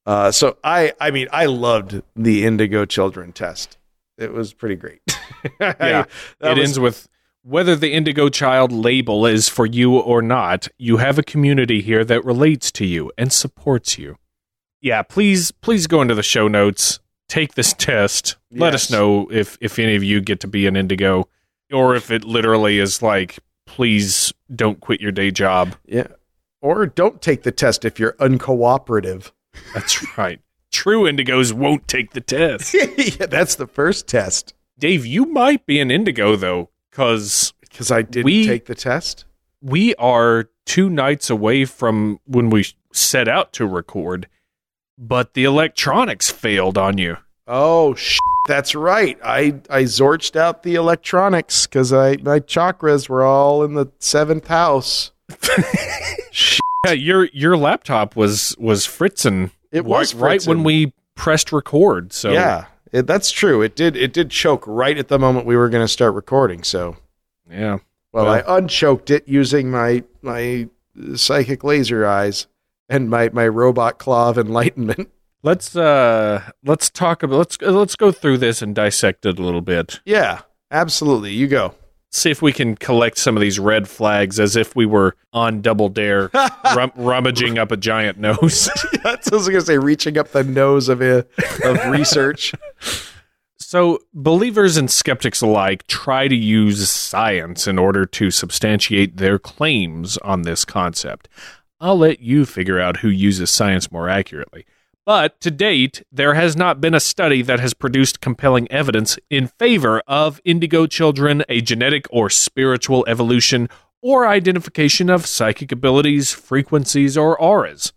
Uh, so I I mean I loved the Indigo Children test. It was pretty great. Yeah, it was- ends with whether the indigo child label is for you or not, you have a community here that relates to you and supports you. Yeah, please please go into the show notes, take this test. Let us know if if any of you get to be an indigo or if it literally is like please don't quit your day job. yeah. Or don't take the test if you're uncooperative. That's right. True indigos won't take the test. yeah, that's the first test. Dave, you might be an indigo though cuz Because I didn't We- take the test. we are two nights away from when we set out to record, but the electronics failed on you. Oh, sh- that's right. I I zorched out the electronics because I my chakras were all in the seventh house. Sh- Yeah, your your laptop was was fritzing. It was right, right when we pressed record. So yeah, it, that's true. It did it did choke right at the moment we were going to start recording. So, yeah. well, Well- I unchoked it using my my psychic laser eyes and my my robot claw of enlightenment. Let's uh let's talk about let's let's go through this and dissect it a little bit. Yeah, absolutely. You go. See if we can collect some of these red flags as if we were on Double Dare, rum- rummaging up a giant nose. That's I was gonna say. Reaching up the nose of a, of research. So, believers and skeptics alike try to use science in order to substantiate their claims on this concept. I'll let you figure out who uses science more accurately. But to date, there has not been a study that has produced compelling evidence in favor of indigo children, a genetic or spiritual evolution, or identification of psychic abilities, frequencies, or auras.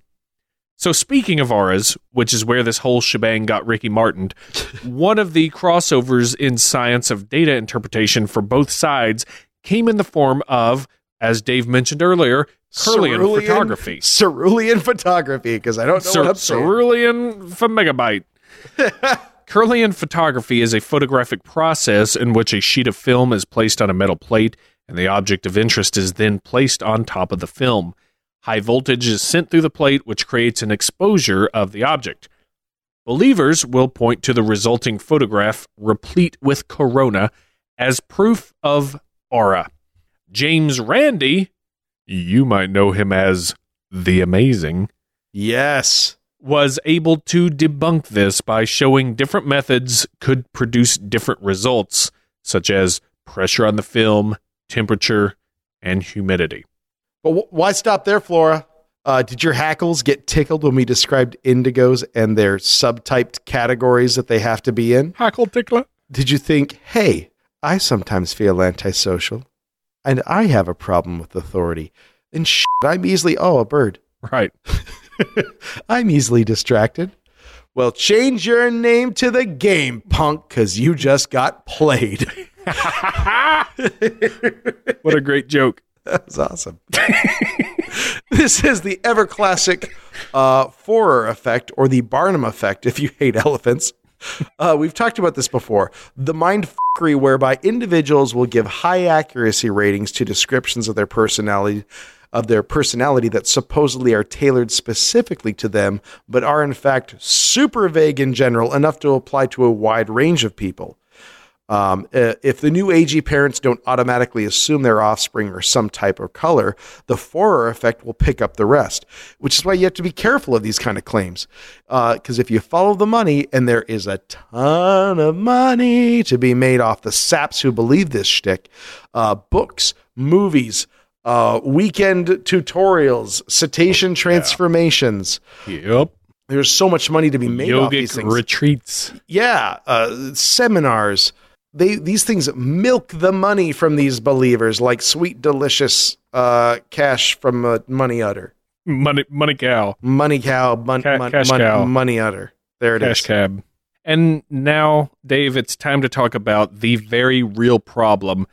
So, speaking of auras, which is where this whole shebang got Ricky Martin, one of the crossovers in science of data interpretation for both sides came in the form of, as Dave mentioned earlier, Kirlian Cerulean- photography. Cerulean photography, because I don't know Cer- what I'm cerulean for megabyte. Kirlian photography is a photographic process in which a sheet of film is placed on a metal plate and the object of interest is then placed on top of the film. High voltage is sent through the plate, which creates an exposure of the object. Believers will point to the resulting photograph, replete with corona, as proof of aura. James Randi, you might know him as the Amazing, Yes. was able to debunk this by showing different methods could produce different results, such as pressure on the film, temperature, and humidity. But wh- why stop there, Flora? Uh, did your hackles get tickled when we described indigos and their subtyped categories that they have to be in? Hackle tickler. Did you think, hey, I sometimes feel antisocial and I have a problem with authority? And shit, I'm easily, oh, a bird. Right. I'm easily distracted. Well, change your name to the game, punk, because you just got played. What a great joke. That's awesome. this is the ever classic uh, Forer effect, or the Barnum effect, if you hate elephants. Uh, we've talked about this before. The mind fuckery whereby individuals will give high accuracy ratings to descriptions of their personality of their personality that supposedly are tailored specifically to them, but are in fact super vague in general, enough to apply to a wide range of people. Um, uh, if the new age parents don't automatically assume their offspring are some type of color, the Forer effect will pick up the rest, which is why you have to be careful of these kind of claims. Because if you follow the money, and there is a ton of money to be made off the saps who believe this shtick, uh, books, movies, uh, weekend tutorials, cetacean transformations. Yep. There's so much money to be made off these Yogic things retreats. yeah, uh, seminars. They these things milk the money from these believers like sweet, delicious uh, cash from a money udder, Money, money cow. money cow, mon- Ca- mon- mon- cow. money udder. There it is. Cash cab. And now, Dave, it's time to talk about the very real problem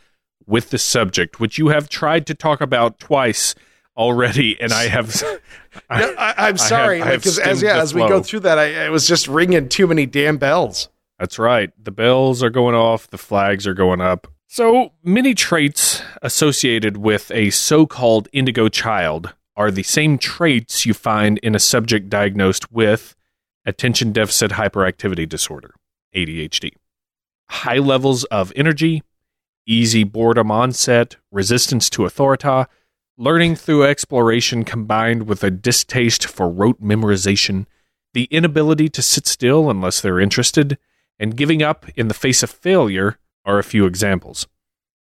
with the subject, which you have tried to talk about twice already, and I have. I- No, I, I'm sorry, I have because as yeah, as we go through that, I, I was just ringing too many damn bells. That's right. The bells are going off, the flags are going up. So, many traits associated with a so called indigo child are the same traits you find in a subject diagnosed with attention deficit hyperactivity disorder, ADHD. High levels of energy, easy boredom onset, resistance to authority, learning through exploration combined with a distaste for rote memorization, the inability to sit still unless they're interested, and giving up in the face of failure are a few examples.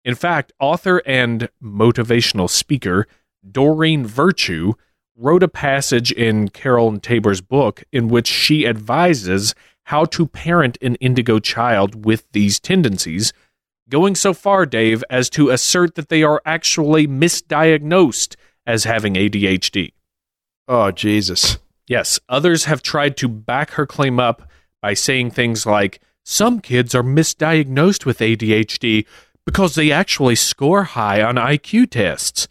In fact, author and motivational speaker Doreen Virtue wrote a passage in Carroll and Tober's book in which she advises how to parent an indigo child with these tendencies, going so far, Dave, as to assert that they are actually misdiagnosed as having ADHD. Oh Jesus! Yes, others have tried to back her claim up by saying things like some kids are misdiagnosed with ADHD because they actually score high on IQ tests,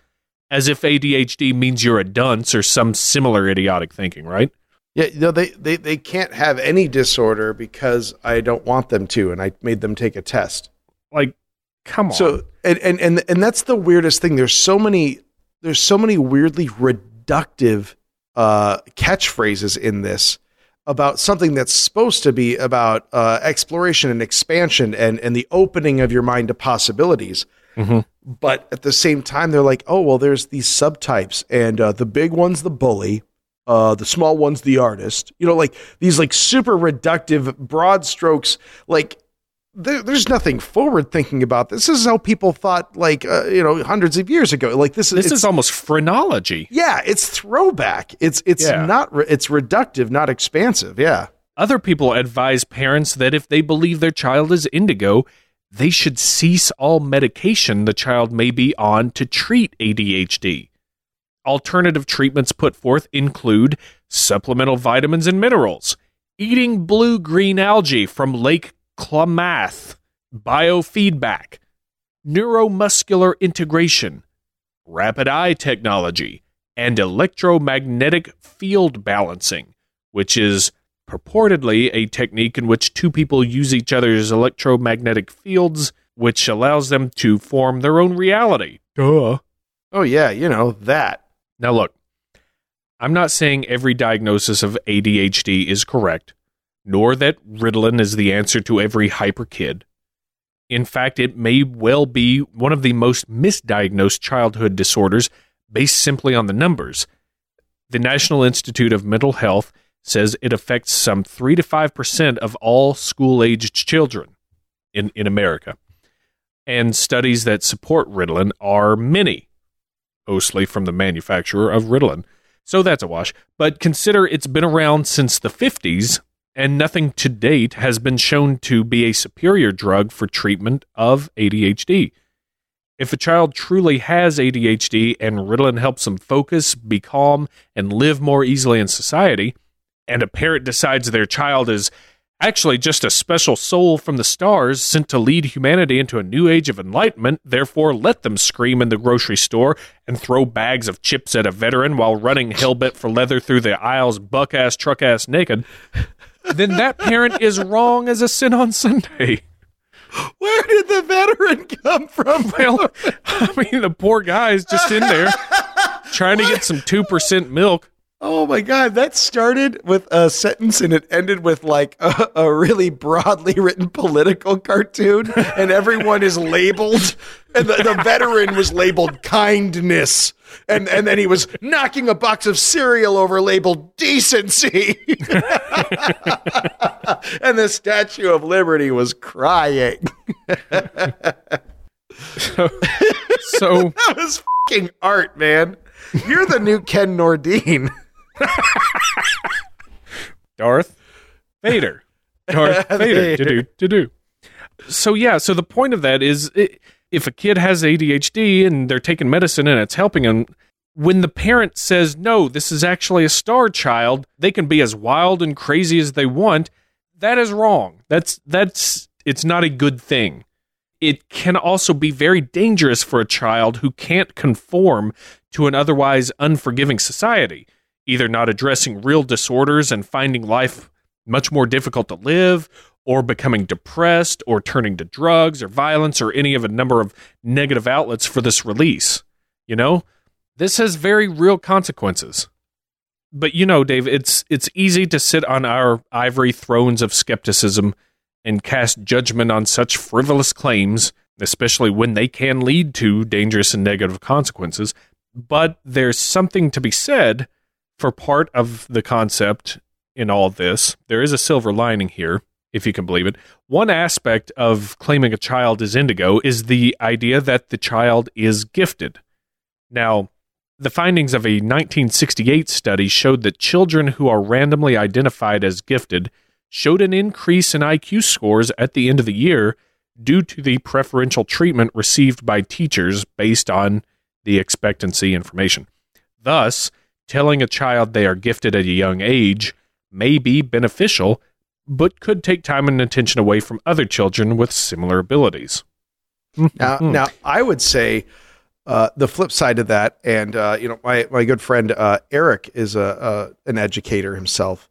as if ADHD means you're a dunce or some similar idiotic thinking, right? Yeah, no, they, they they can't have any disorder because I don't want them to, and I made them take a test. Like, come on. So and, and and and that's the weirdest thing. There's so many there's so many weirdly reductive uh, catchphrases in this about something that's supposed to be about uh, exploration and expansion and and the opening of your mind to possibilities. Mm-hmm. But at the same time, they're like, oh well, there's these subtypes, and uh, the big one's the bully, uh, the small one's the artist. You know, like these like super reductive broad strokes, like there, there's nothing forward thinking about this. This is how people thought, like uh, you know, hundreds of years ago. Like this, this is almost phrenology. Yeah, it's throwback. It's it's Yeah. not re- it's reductive, not expansive. Yeah, Other people advise parents that if they believe their child is indigo, they should cease all medication the child may be on to treat ADHD. Alternative treatments put forth include supplemental vitamins and minerals, eating blue green algae from Lake Klamath, biofeedback, neuromuscular integration, rapid eye technology, and electromagnetic field balancing, which is purportedly a technique in which two people use each other's electromagnetic fields, which allows them to form their own reality. Duh. oh yeah, you know that. Now, look, I'm not saying every diagnosis of ADHD is correct, nor that Ritalin is the answer to every hyper kid. In fact, it may well be one of the most misdiagnosed childhood disorders based simply on the numbers. The National Institute of Mental Health says it affects some 3 to 5% of all school aged children in, in America. And studies that support Ritalin are many mostly from the manufacturer of Ritalin. So that's a wash. But consider it's been around since the 50s, and nothing to date has been shown to be a superior drug for treatment of ADHD. If a child truly has ADHD and Ritalin helps them focus, be calm, and live more easily in society, and a parent decides their child is actually just a special soul from the stars sent to lead humanity into a new age of enlightenment, therefore let them scream in the grocery store and throw bags of chips at a veteran while running hellbent for leather through the aisles buck ass truck ass naked, then that parent is wrong as a sin on Sunday. Where did the veteran come from? Well, I mean, the poor guy is just in there trying to get some 2% milk. Oh my god, that started with a sentence and it ended with like a, a really broadly written political cartoon, and everyone is labeled, and the, the veteran was labeled kindness, and and then he was knocking a box of cereal over labeled decency, and the Statue of Liberty was crying. So, That was fucking art, man. You're the new Ken Nordine. Darth Vader. Darth Vader. To do, to do. So, yeah, so the point of that is i if a kid has ADHD and they're taking medicine and it's helping them, when the parent says, no, this is actually a star child, they can be as wild and crazy as they want. That is wrong. That's, that's, it's not a good thing. It can also be very dangerous for a child who can't conform to an otherwise unforgiving society, either not addressing real disorders and finding life much more difficult to live, or becoming depressed, or turning to drugs or violence, or any of a number of negative outlets for this release. You know, this has very real consequences. But you know, Dave, it's it's easy to sit on our ivory thrones of skepticism and cast judgment on such frivolous claims, especially when they can lead to dangerous and negative consequences. But there's something to be said for part of the concept in all this. There is a silver lining here, if you can believe it. One aspect of claiming a child is indigo is the idea that the child is gifted. Now, the findings of a 1968 study showed that children who are randomly identified as gifted showed an increase in IQ scores at the end of the year due to the preferential treatment received by teachers based on the expectancy information. Thus, telling a child they are gifted at a young age may be beneficial, but could take time and attention away from other children with similar abilities. Now, now I would say uh, the flip side of that, and uh, you know, my my good friend uh, Eric is a, a an educator himself,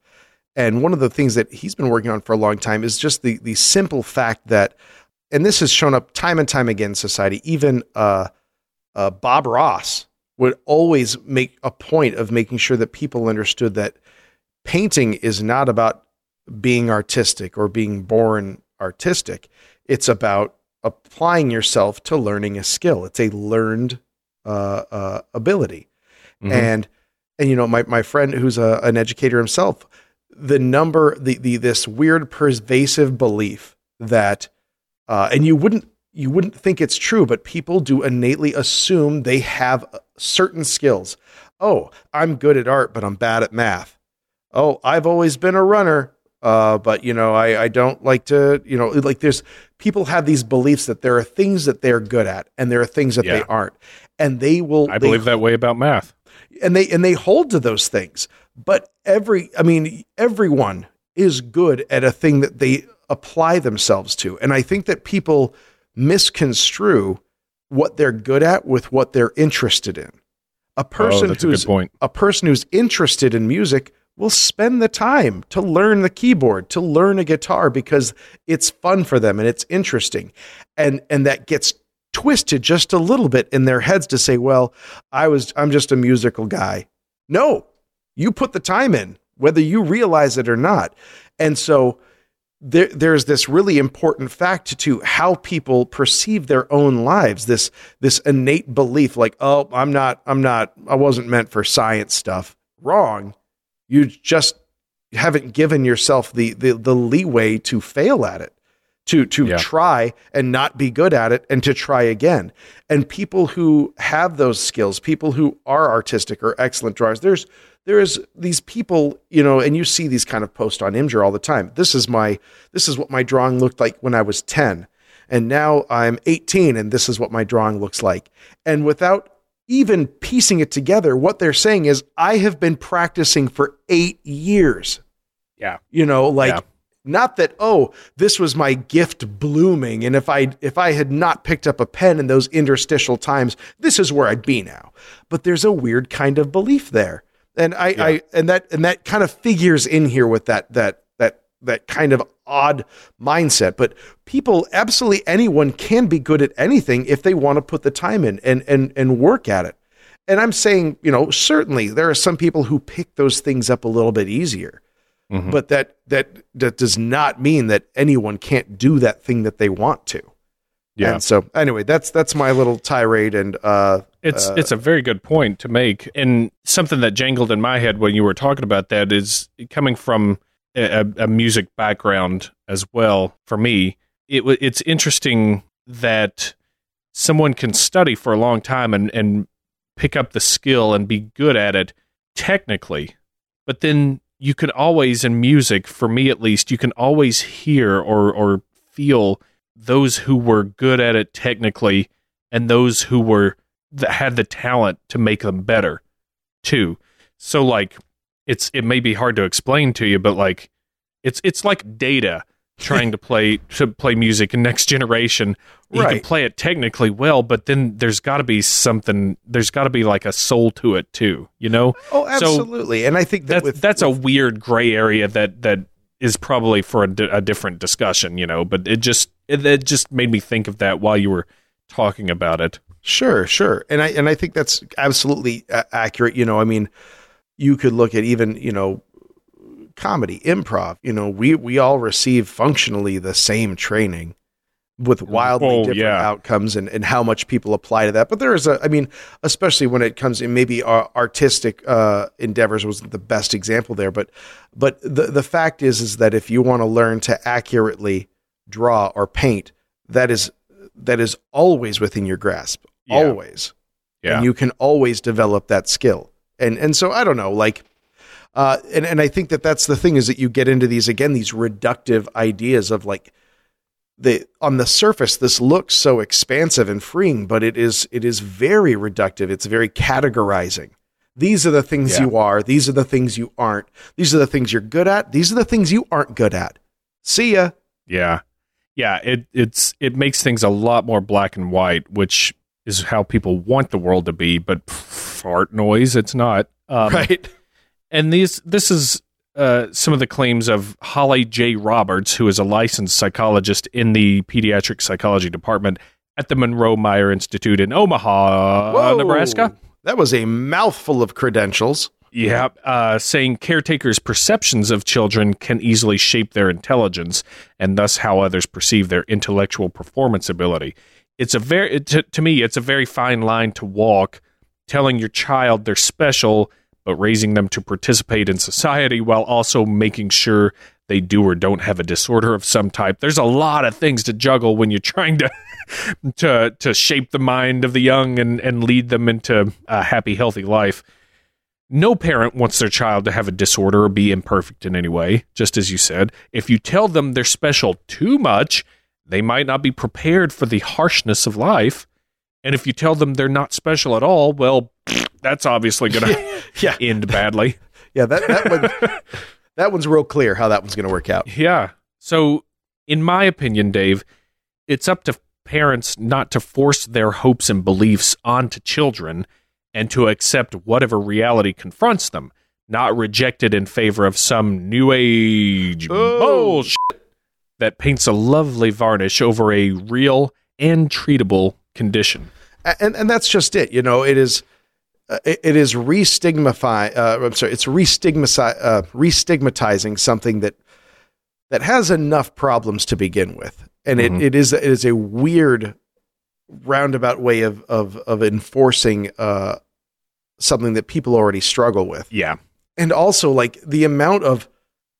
and one of the things that he's been working on for a long time is just the the simple fact that, and this has shown up time and time again in society. Even uh, uh, Bob Ross would always make a point of making sure that people understood that painting is not about being artistic or being born artistic. It's about applying yourself to learning a skill. It's a learned uh, uh, ability. Mm-hmm. And and you know, my my friend who's a, an educator himself, the number the the this weird pervasive belief that uh, and you wouldn't you wouldn't think it's true, but people do innately assume they have certain skills. Oh, I'm good at art, but I'm bad at math. Oh, I've always been a runner, uh, but you know, I, I don't like to, you know, like there's people have these beliefs that there are things that they're good at and there are things that yeah. they aren't, and they will. I believe that way about math, and they and they hold to those things. But every, I mean, everyone is good at a thing that they apply themselves to, and I think that people misconstrue what they're good at with what they're interested in. A oh, person oh, who's a, a person who's interested in music will spend the time to learn the keyboard, to learn a guitar because it's fun for them and it's interesting. And and that gets twisted just a little bit in their heads to say, "Well, I was I'm just a musical guy." No. You put the time in whether you realize it or not. And so there, there's this really important fact to how people perceive their own lives. This this innate belief, like, oh, I'm not, I'm not, I wasn't meant for science stuff. Wrong. You just haven't given yourself the the, the leeway to fail at it, to to yeah. try and not be good at it, and to try again. And people who have those skills, people who are artistic or excellent drawers, there's there is these people, you know, and you see these kind of posts on Imgur all the time. This is my this is what my drawing looked like when I was 10. And now I'm 18 and this is what my drawing looks like. And without even piecing it together, what they're saying is I have been practicing for 8 years. Yeah. You know, like yeah. Not that oh, this was my gift blooming and if I if I had not picked up a pen in those interstitial times, this is where I'd be now. But there's a weird kind of belief there and I, yeah. I and that and that kind of figures in here with that that that that kind of odd mindset. But people, absolutely anyone can be good at anything if they want to put the time in and and and work at it. And I'm saying, you know, certainly there are some people who pick those things up a little bit easier. Mm-hmm. But that that that does not mean that anyone can't do that thing that they want to. Yeah. And so anyway, that's that's my little tirade and uh it's uh, it's a very good point to make, and something that jangled in my head when you were talking about that is coming from a, a music background as well. For me, it it's interesting that someone can study for a long time and and pick up the skill and be good at it technically, but then you can always in music, for me at least, you can always hear or or feel those who were good at it technically and those who were that had the talent to make them better too. So like it's it may be hard to explain to you, but like it's it's like data trying to play to play music in next generation. You right. can play it technically well, but then there's got to be something. There's got to be like a soul to it too. You know? Oh, absolutely. So and I think that that's, with, that's with, a weird gray area that that is probably for a, a different discussion. You know, but it just it, it just made me think of that while you were talking about it. Sure, sure, and I and I think that's absolutely accurate. You know, I mean, you could look at even you know comedy, improv. You know, we we all receive functionally the same training with wildly oh, different yeah. outcomes and, and how much people apply to that. But there is a, I mean, especially when it comes in maybe artistic uh, endeavors wasn't the best example there, but but the the fact is is that if you want to learn to accurately draw or paint, that is that is always within your grasp yeah. always. Yeah. And you can always develop that skill. And and so I don't know, like uh and and I think that that's the thing is that you get into these again these reductive ideas of like the on the surface this looks so expansive and freeing, but it is it is very reductive. It's very categorizing. These are the things yeah. you are. These are the things you aren't. These are the things you're good at. These are the things you aren't good at. See ya. Yeah. Yeah, it it's it makes things a lot more black and white, which is how people want the world to be, but fart noise, it's not. Um, right. And these, this is uh, some of the claims of Holly J. Roberts, who is a licensed psychologist in the pediatric psychology department at the Munroe Meyer Institute in Omaha, Whoa. Nebraska. That was a mouthful of credentials. Yeah, uh, saying caretakers' perceptions of children can easily shape their intelligence and thus how others perceive their intellectual performance ability. It's a very to, to me, it's a very fine line to walk, telling your child they're special, but raising them to participate in society while also making sure they do or don't have a disorder of some type. There's a lot of things to juggle when you're trying to to to shape the mind of the young and and lead them into a happy, healthy life. No parent wants their child to have a disorder or be imperfect in any way, just as you said. If you tell them they're special too much, they might not be prepared for the harshness of life. And if you tell them they're not special at all, well, that's obviously going to Yeah. end badly. Yeah, that that one that one's real clear how that one's going to work out. Yeah. So, in my opinion, Dave, it's up to parents not to force their hopes and beliefs onto children and to accept whatever reality confronts them, not reject it in favor of some new age Oh. bullshit that paints a lovely varnish over a real and treatable condition. And and that's just it. You know, it is uh, it, it is re-stigmify. Uh, I'm sorry, it's re-stigmatize, uh, re-stigmatizing something that that has enough problems to begin with, and Mhm. it, it is it is a weird roundabout way of of of enforcing uh, something that people already struggle with Yeah. and also like the amount of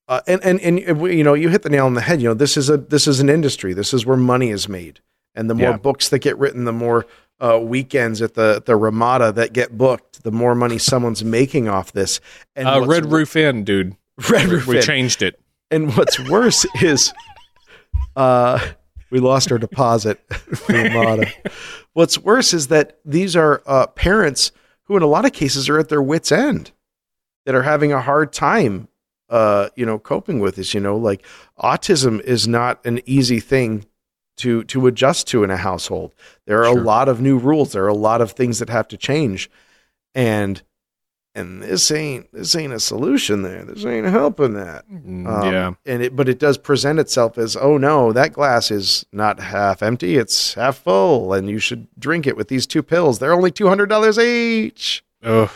uh, and, and and you know you hit the nail on the head you know this is a this is an industry this is where money is made and the more Yeah. books that get written the more uh, weekends at the the ramada that get booked the more money someone's making off this and Uh, Red Roof Inn, dude. red roof We Inn. changed it. and what's worse is uh we lost our deposit ramada what's worse is that these are uh, parents who in a lot of cases are at their wits end that are having a hard time uh you know coping with this you know like autism is not an easy thing to to adjust to in a household there are Sure. a lot of new rules there are a lot of things that have to change and and this ain't this ain't a solution there this ain't helping that Mm, um, yeah. and it but it does present itself as oh no that glass is not half empty it's half full and you should drink it with these two pills they're only $200 each Ugh.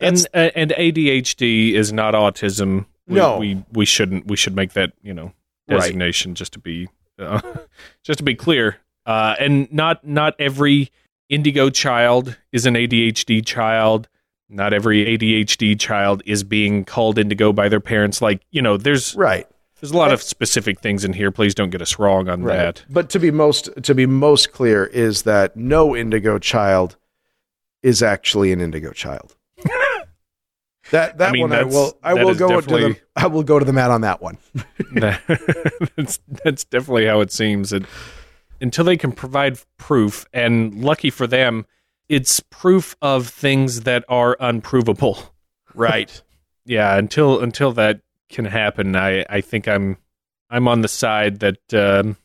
And and ADHD is not autism. We, No. we we shouldn't we should make that you know Right. designation just to be uh, just to be clear. Uh, and not not every indigo child is an ADHD child. Not every ADHD child is being called indigo by their parents. Like you know, there's right there's a lot of specific things in here. Please don't get us wrong on right that. but to be most to be most clear is that no indigo child is actually an indigo child that that I mean, one I will I will go to the I will go to the mat on that one that's that's definitely how it seems. And until they can provide proof, and lucky for them, it's proof of things that are unprovable. right Yeah, until until that can happen, I I think I'm I'm on the side that um,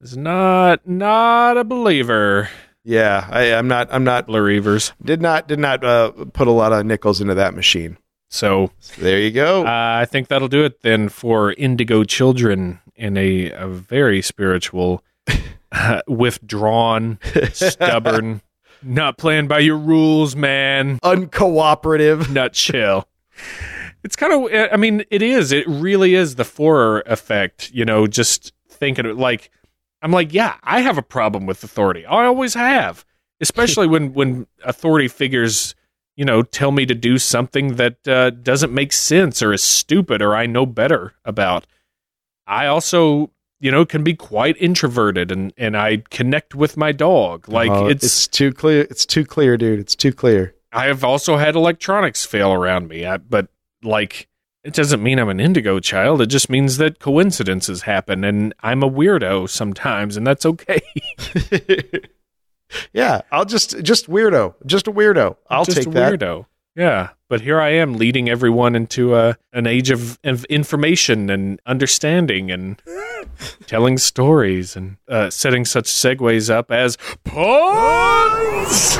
is not not a believer. Yeah I, I'm not I'm not Believers. did not did not uh, put a lot of nickels into that machine So There you go. Uh, I think that'll do it then for Indigo Children in a, a very spiritual, uh, withdrawn, stubborn, not playing by your rules, man. Uncooperative. Nutshell. It's kind of, I mean, it is. It really is the Forer effect, you know, just thinking like, I'm like, yeah, I have a problem with authority. I always have, especially when, when authority figures you know, tell me to do something that uh, doesn't make sense or is stupid or I know better about. I also, you know, can be quite introverted and and I connect with my dog. Like Oh, it's, it's too clear. It's too clear, dude. It's too clear. I have also had electronics fail around me, I, but like it doesn't mean I'm an indigo child. It just means that coincidences happen and I'm a weirdo sometimes and that's okay. yeah, I'll just just weirdo, just a weirdo. I'll just take a that. weirdo. Yeah, but here I am leading everyone into a an age of, of information and understanding and telling stories and uh, setting such segues up as puns.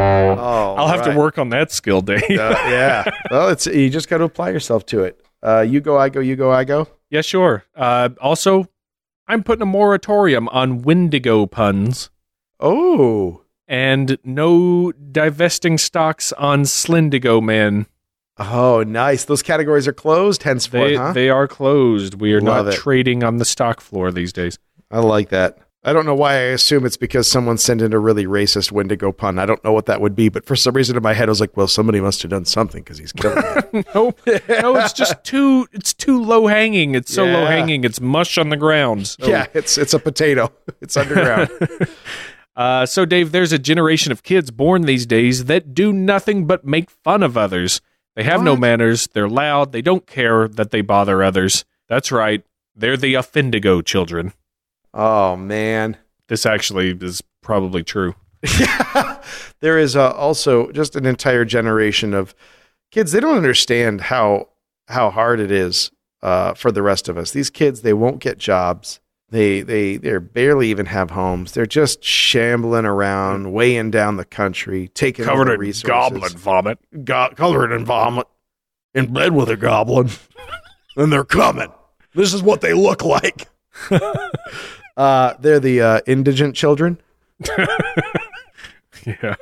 Oh, I'll have to work on that skill, Dave. Uh, yeah. Well, it's you just got to apply yourself to it. Uh, you go, I go. You go, I go. yeah, sure. Uh, also, I'm putting a moratorium on Wendigo puns. Oh. and no divesting stocks on Slindigo Man. Oh, nice. Those categories are closed henceforth, They huh? they are closed. We are Love not it. trading on the stock floor these days. I like that. I don't know why I assume it's because someone sent in a really racist Wendigo pun. I don't know what that would be, but for some reason in my head I was like, well, somebody must have done something because he's killing me. no, no, it's just too it's too low hanging. It's so Yeah. low hanging. It's mush on the ground. So, yeah, it's it's a potato. It's underground. Uh, so Dave, there's a generation of kids born these days that do nothing but make fun of others. They have no manners. They're loud. They don't care that they bother others. That's right. They're the offendigo children. Oh man. This actually is probably true. there is uh, also just an entire generation of kids. They don't understand how how hard it is uh, for the rest of us. These kids, they won't get jobs. They they they barely even have homes. They're just shambling around, weighing down the country, taking over resources. vomit. Go- covered in vomit, in bed with a goblin, and they're coming. This is what they look like. uh, they're the uh, indigent children. Yeah.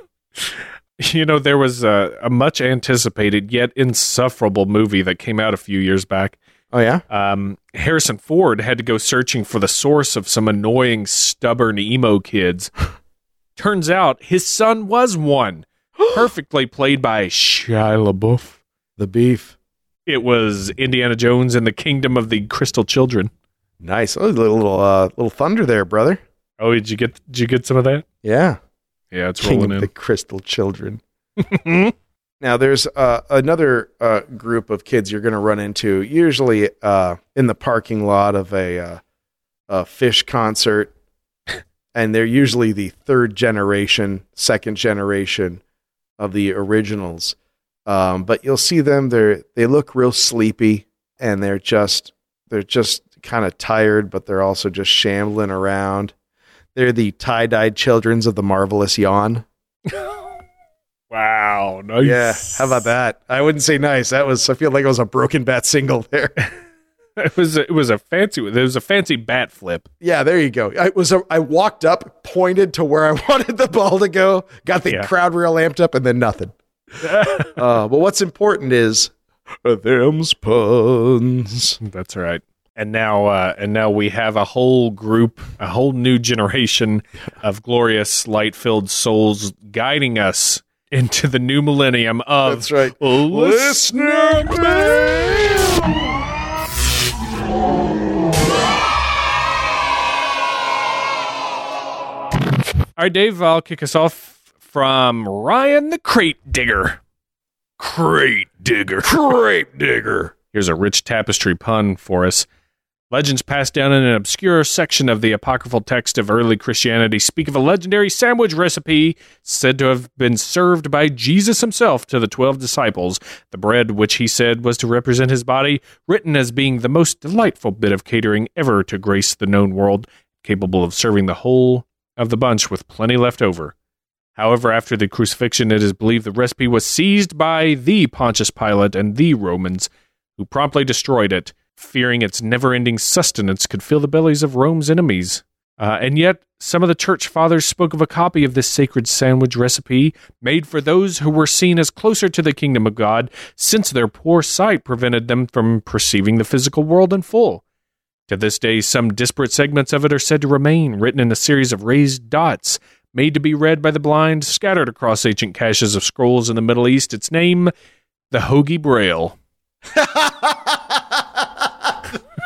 You know, there was a, a much anticipated yet insufferable movie that came out a few years back. Oh yeah, Um, Harrison Ford had to go searching for the source of some annoying, stubborn emo kids. Turns out his son was one, perfectly played by Shia LaBeouf. the beef. It was Indiana Jones and the Kingdom of the Crystal Children. Nice. Oh, a little little, uh, little thunder there, brother. Oh, did you get did you get some of that? Yeah. Yeah, it's King rolling in. the Crystal Children. now, there's uh, another uh, group of kids you're going to run into, usually uh, in the parking lot of a, uh, a Phish concert. and they're usually the third generation, second generation of the originals. Um, but you'll see them; they're they look real sleepy, and they're just they're just kind of tired, but they're also just shambling around. They're the tie-dyed childrens of the marvelous yawn. Wow, nice. Yeah, how about that? I wouldn't say nice. That was I feel like it was a broken bat single there. It was a, it was a fancy it was a fancy bat flip. yeah, there you go. I was a, I walked up, pointed to where I wanted the ball to go, got the Yeah. crowd real amped up, and then nothing. uh, but what's important is them's puns. That's right. And now, uh, and now we have a whole group, a whole new generation of glorious, light-filled souls guiding us into the new millennium of That's right. listener mail. All right, Dave, I'll kick us off from Ryan the Crate Digger. Crate Digger. Crate digger. Here's a rich tapestry pun for us. Legends passed down in an obscure section of the apocryphal text of early Christianity speak of a legendary sandwich recipe said to have been served by Jesus himself to the 12 disciples. The bread, which he said was to represent his body, written as being the most delightful bit of catering ever to grace the known world, capable of serving the whole of the bunch with plenty left over. However, after the crucifixion, it is believed the recipe was seized by the Pontius Pilate and the Romans, who promptly destroyed it, fearing its never ending sustenance could fill the bellies of Rome's enemies. Uh, and yet, some of the church fathers spoke of a copy of this sacred sandwich recipe made for those who were seen as closer to the kingdom of God, since their poor sight prevented them from perceiving the physical world in full. To this day, some disparate segments of it are said to remain, written in a series of raised dots, made to be read by the blind, scattered across ancient caches of scrolls in the Middle East. Its name, the Hoagie Braille.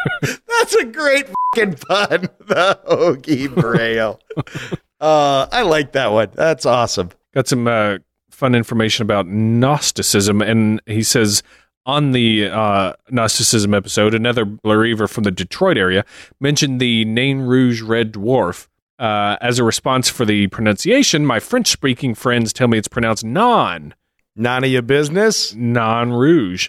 That's a great fucking pun. The Hoagie Braille. uh, I like that one. That's awesome. got some uh, fun information about Gnosticism, and he says on the uh, Gnosticism episode, another believer from the Detroit area mentioned the Nain Rouge Red Dwarf. Uh, as a response for the pronunciation, my French-speaking friends tell me it's pronounced non, None of your business. non rouge.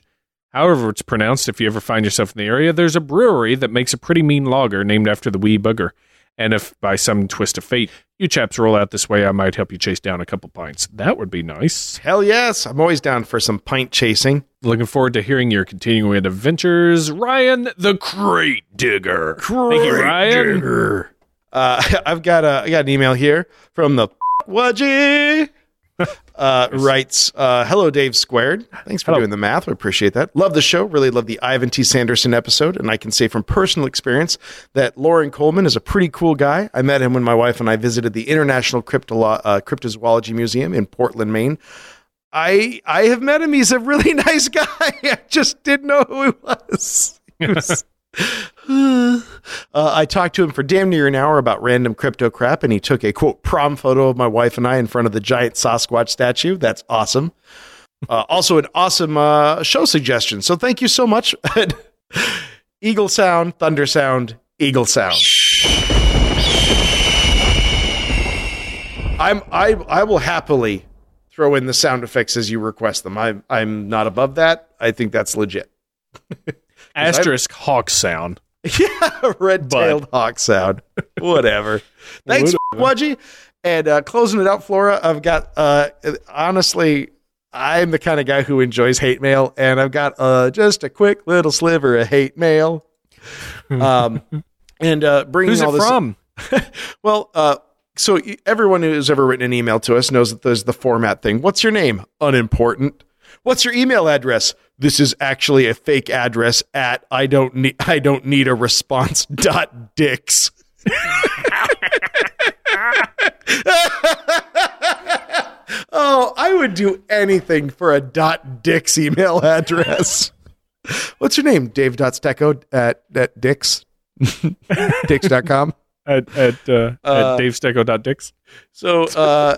However, it's pronounced. If you ever find yourself in the area, there's a brewery that makes a pretty mean lager named after the wee bugger. And if by some twist of fate you chaps roll out this way, I might help you chase down a couple pints. That would be nice. Hell yes. I'm always down for some pint chasing. Looking forward to hearing your continuing adventures, Ryan the Crate Digger. Thank you, Ryan. Digger. Uh, I've got a I got an email here from the Wudgy. Uh, writes, uh, "Hello, Dave Squared. Thanks for Hello. doing the math. We appreciate that. Love the show. Really love the Ivan T. Sanderson episode. And I can say from personal experience that Loren Coleman is a pretty cool guy. I met him when my wife and I visited the International Cryptolo- uh, Cryptozoology Museum in Portland, Maine. I I have met him. He's a really nice guy. I just didn't know who he was. He was- uh, I talked to him for damn near an hour about random crypto crap, and he took a quote prom photo of my wife and I in front of the giant Sasquatch statue. That's awesome. Uh, also, an awesome uh, show suggestion. So, thank you so much. Eagle sound, thunder sound, eagle sound. I'm I I will happily throw in the sound effects as you request them. I'm I'm not above that. I think that's legit. Asterisk hawk sound. Yeah, red-tailed hawk sound. Whatever. Thanks, Wudgy. And uh, closing it out, Flora. I've got uh, honestly, I'm the kind of guy who enjoys hate mail, and I've got uh, just a quick little sliver of hate mail. Um, and uh, bringing Who's all it this from? well, uh, so everyone who's ever written an email to us knows that there's the format thing. What's your name? Unimportant. What's your email address? This is actually a fake address at I don't need I don't need a response dot dicks. oh, I would do anything for a dot dicks email address. What's your name? Dave dot Stecco at, at dicks. dicks.com. At at, uh, Uh, at davestecco.dix. So, uh,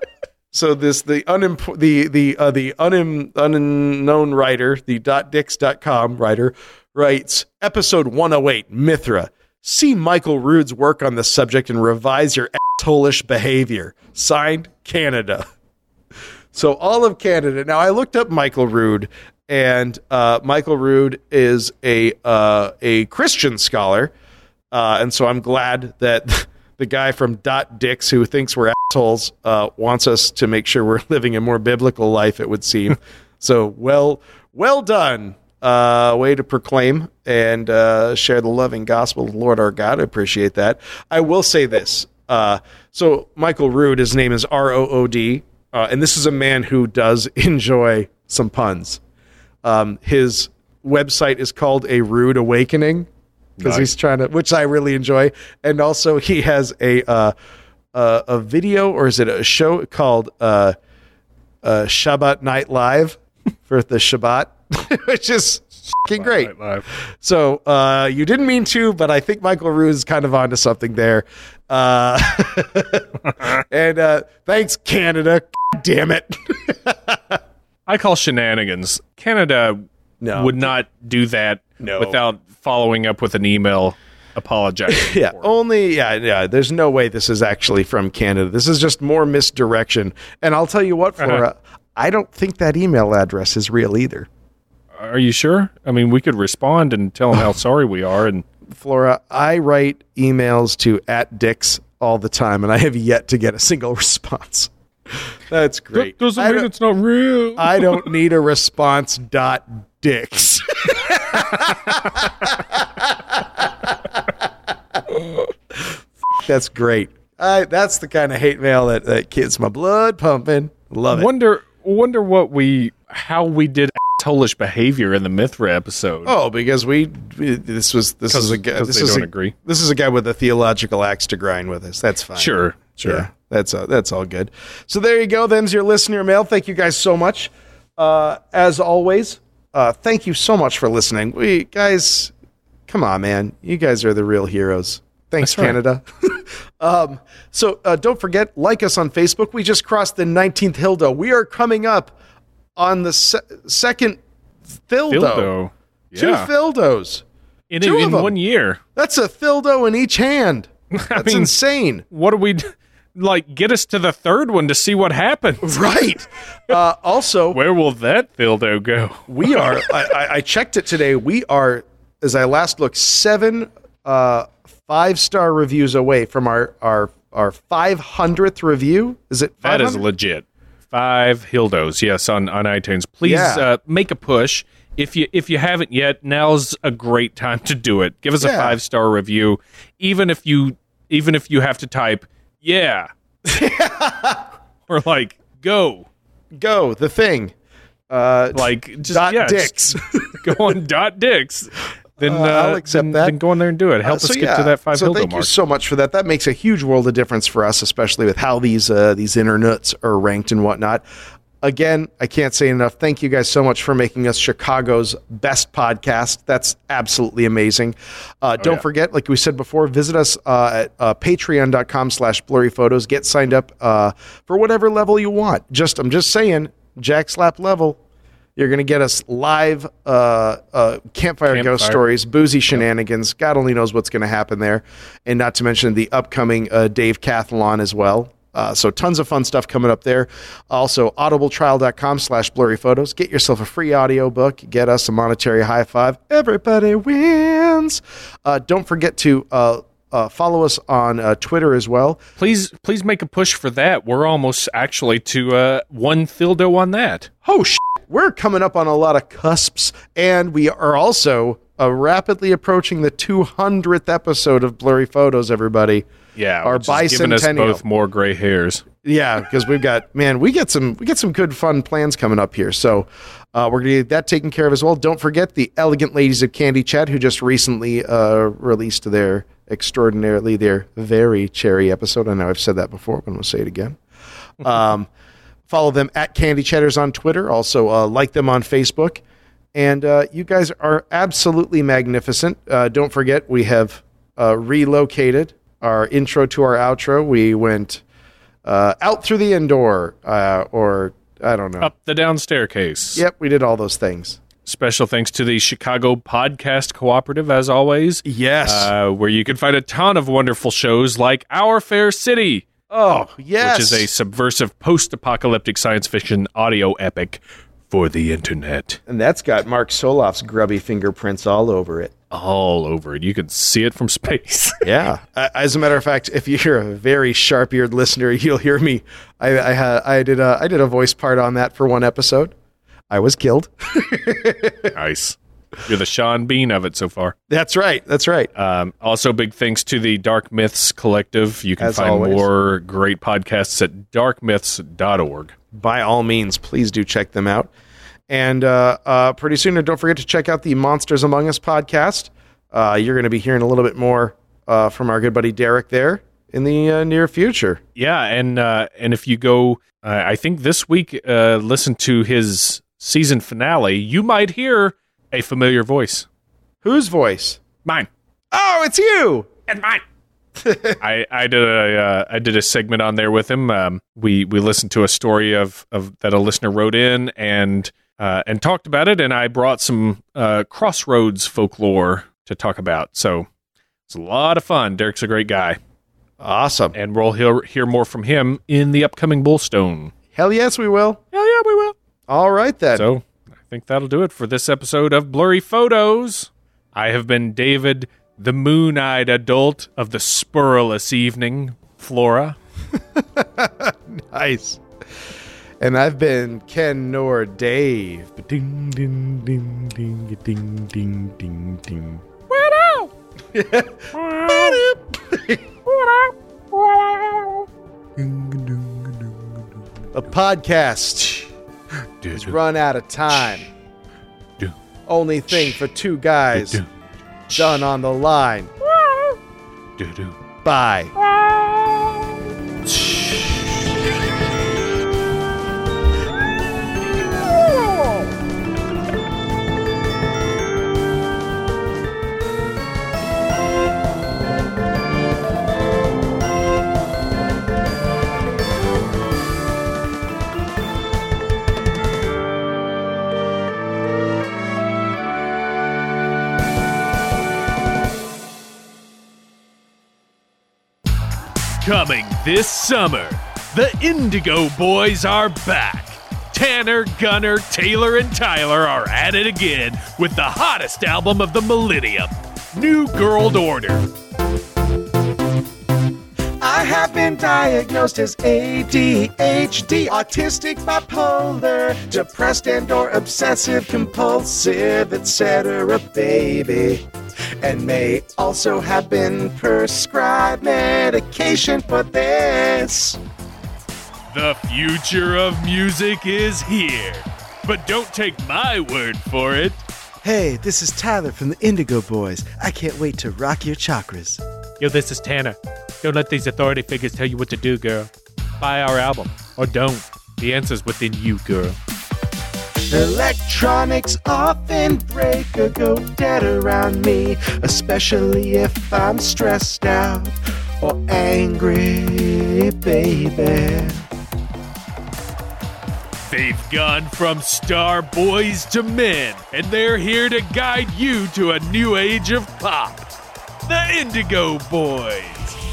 so this the unimp- the the uh, the unim- unknown writer, the .dix.com writer, writes episode 108 Mithra. See Michael Rood's work on the subject and revise your assholish behavior. Signed, Canada. So all of Canada. Now I looked up Michael Rood, and uh, Michael Rood is a uh, a Christian scholar, uh, and so I'm glad that the guy from Dot Dix who thinks we're uh, wants us to make sure we're living a more biblical life. It would seem. so well, well done. Uh, way to proclaim and uh, share the loving gospel of the Lord our God. I appreciate that. I will say this. Uh, so Michael Rood, his name is R O O D, uh, and this is a man who does enjoy some puns. Um, his website is called A Rude Awakening because Nice. he's trying to, which I really enjoy. And also, he has a uh, a video or is it a show called uh, uh, Shabbat Night Live for the Shabbat, which is fucking great. So uh, you didn't mean to, but I think Michael Rue is kind of onto something there. Uh, and uh, thanks, Canada. God damn it. I call shenanigans. Canada No. would not do that No. without following up with an email apologizing. Yeah, only yeah, yeah. There's no way this is actually from Canada. This is just more misdirection. And I'll tell you what, uh-huh. Flora, I don't think that email address is real either. Are you sure? I mean, we could respond and tell them how sorry we are. And Flora, I write emails to at Dix all the time, and I have yet to get a single response. That's great. doesn't I mean it's not real. I don't need a response. Dot dicks. That's great. I, that's the kind of hate mail that, that gets my blood pumping. Love it. wonder wonder what we how we did assholeish behavior in the Mithra episode. Oh, because we this was this is a guy this is don't a, agree. This is a guy with a theological axe to grind with us. That's fine. sure, sure. Yeah, that's uh, that's all good. So there you go. Them's your listener mail. Thank you guys so much. Uh, as always, uh, thank you so much for listening. We guys, come on, man. You guys are the real heroes. Thanks, right. Canada. um, so uh, don't forget, like us on Facebook. We just crossed the 19th Hildo. We are coming up on the se- second Thildo. Dildo. Two Yeah. Fildos. in, two of in one year. That's a Thildo in each hand. That's mean- insane. What do we like? Get us to the third one to see what happens. Right. Uh, also, Where will that dildo go? we are. I, I- I checked it today. We are, as I last looked, seven uh, five star reviews away from our our our five hundredth review. Is it? That is legit. Five hildos, yes, on, on iTunes. Please Yeah. uh, make a push. If you if you haven't yet, now's a great time to do it. Give us a five star review, even if you even if you have to type yeah or like go Go the thing. Uh, like just dot yeah, dicks. just go on dot dicks then uh, I'll accept then, that. then go in there and do it help Uh, so us get yeah, to that five so thank mark you so much for that. That makes a huge world of difference for us, especially with how these uh, these internets are ranked and whatnot. Again, I can't say enough. Thank you guys so much for making us Chicago's best podcast. That's absolutely amazing. Uh, don't yeah. forget, like we said before, visit us uh, at uh, patreon.com slash blurry photos. Get signed up uh, for whatever level you want. Just I'm just saying, Jack Slap level. You're going to get us live uh, uh, campfire, ghost stories, boozy shenanigans. God only knows what's going to happen there. And not to mention the upcoming uh, Dave Cathlon as well. Uh, so tons of fun stuff coming up there. Also, audibletrial.com slash blurry photos. Get yourself a free audiobook. Get us a monetary high five. Everybody wins. Uh, don't forget to uh, uh, follow us on uh, Twitter as well. please please make a push for that we're almost actually to uh, one thildo on that oh sh- we're coming up on a lot of cusps and we are also uh, rapidly approaching the 200th episode of blurry photos everybody. Yeah Our giving us bicentennial. both more gray hairs. Yeah because we've got man we get some we get some good fun plans coming up here. So uh, we're gonna get that taken care of as well. Don't forget the elegant ladies of candy chat who just recently uh, released their extraordinarily their very cherry episode. I know i've said that before but i'm gonna say it again. Um, follow them at candy chatters on twitter also uh, like them on facebook. And uh, you guys are absolutely magnificent. Uh, don't forget we have uh, relocated our intro to our outro. We went uh, out through the indoor uh, or i don't know. Up the down staircase. Yep we did all those things. Special thanks to the Chicago Podcast Cooperative, as always, yes. Uh, where you can find a ton of wonderful shows like Our Fair City, oh yes which is a subversive post apocalyptic science fiction audio epic for the internet. and that's got mark soloff's grubby fingerprints all over it All over it. You can see it from space. yeah. As a matter of fact, if you're a very sharp-eared listener, you'll hear me. I I, I did a I did a voice part on that for one episode. I was killed. nice. You're the Sean Bean of it so far. That's right. That's right. Um, also, big thanks to the Dark Myths Collective. You can As find always. more great podcasts at darkmyths.org. By all means, please do check them out. And uh, uh, pretty soon, don't forget to check out the Monsters Among Us podcast. Uh, you're going to be hearing a little bit more uh, from our good buddy Derek there in the uh, near future. Yeah, and uh, and if you go, uh, I think this week, uh, listen to his season finale, you might hear a familiar voice. Whose voice? Mine. Oh, it's you. And mine. I, I did a uh, I did a segment on there with him. Um, we we listened to a story of, of that a listener wrote in and uh, and talked about it, and I brought some uh, crossroads folklore to talk about. So it's a lot of fun. Derek's a great guy, Awesome. and we'll hear, hear more from him in the upcoming Bullstone. Hell yes, we will. Yeah, yeah, we will. All right then. So think that'll do it for this episode of Blurry Photos. I have been David, the moon eyed adult of the spurless evening, Flora. Nice. And I've been Ken nor Dave. Ding ding ding ding ding ding ding ding. A podcast has run out of time. Only thing for two guys. Done on the line. Bye. Coming this summer, the Indigo Boys are back. Tanner, Gunner, Taylor, and Tyler are at it again with the hottest album of the millennium, New Girl Order. I have been diagnosed as ADHD, autistic, bipolar, depressed and or obsessive compulsive, etc. baby. And may also have been prescribed medication for this. The future of music is here. But don't take my word for it. Hey, this is Tyler from the Indigo Boys. I can't wait to rock your chakras. Yo, this is Tanner. Don't let these authority figures tell you what to do, girl. Buy our album. Or don't. The answer's within you, girl. Electronics often break or go dead around me, especially if I'm stressed out or angry, baby. They've gone from star boys to men, and they're here to guide you to a new age of pop. The Indigo Boys.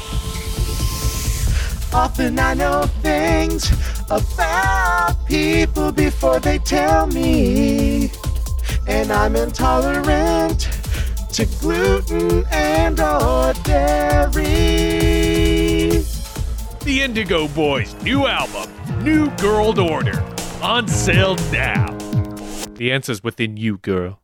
Often I know things about people before they tell me, and I'm intolerant to gluten and or dairy. The Indigo Boys' new album, New Girl Order, on sale now. The answer's within you, girl.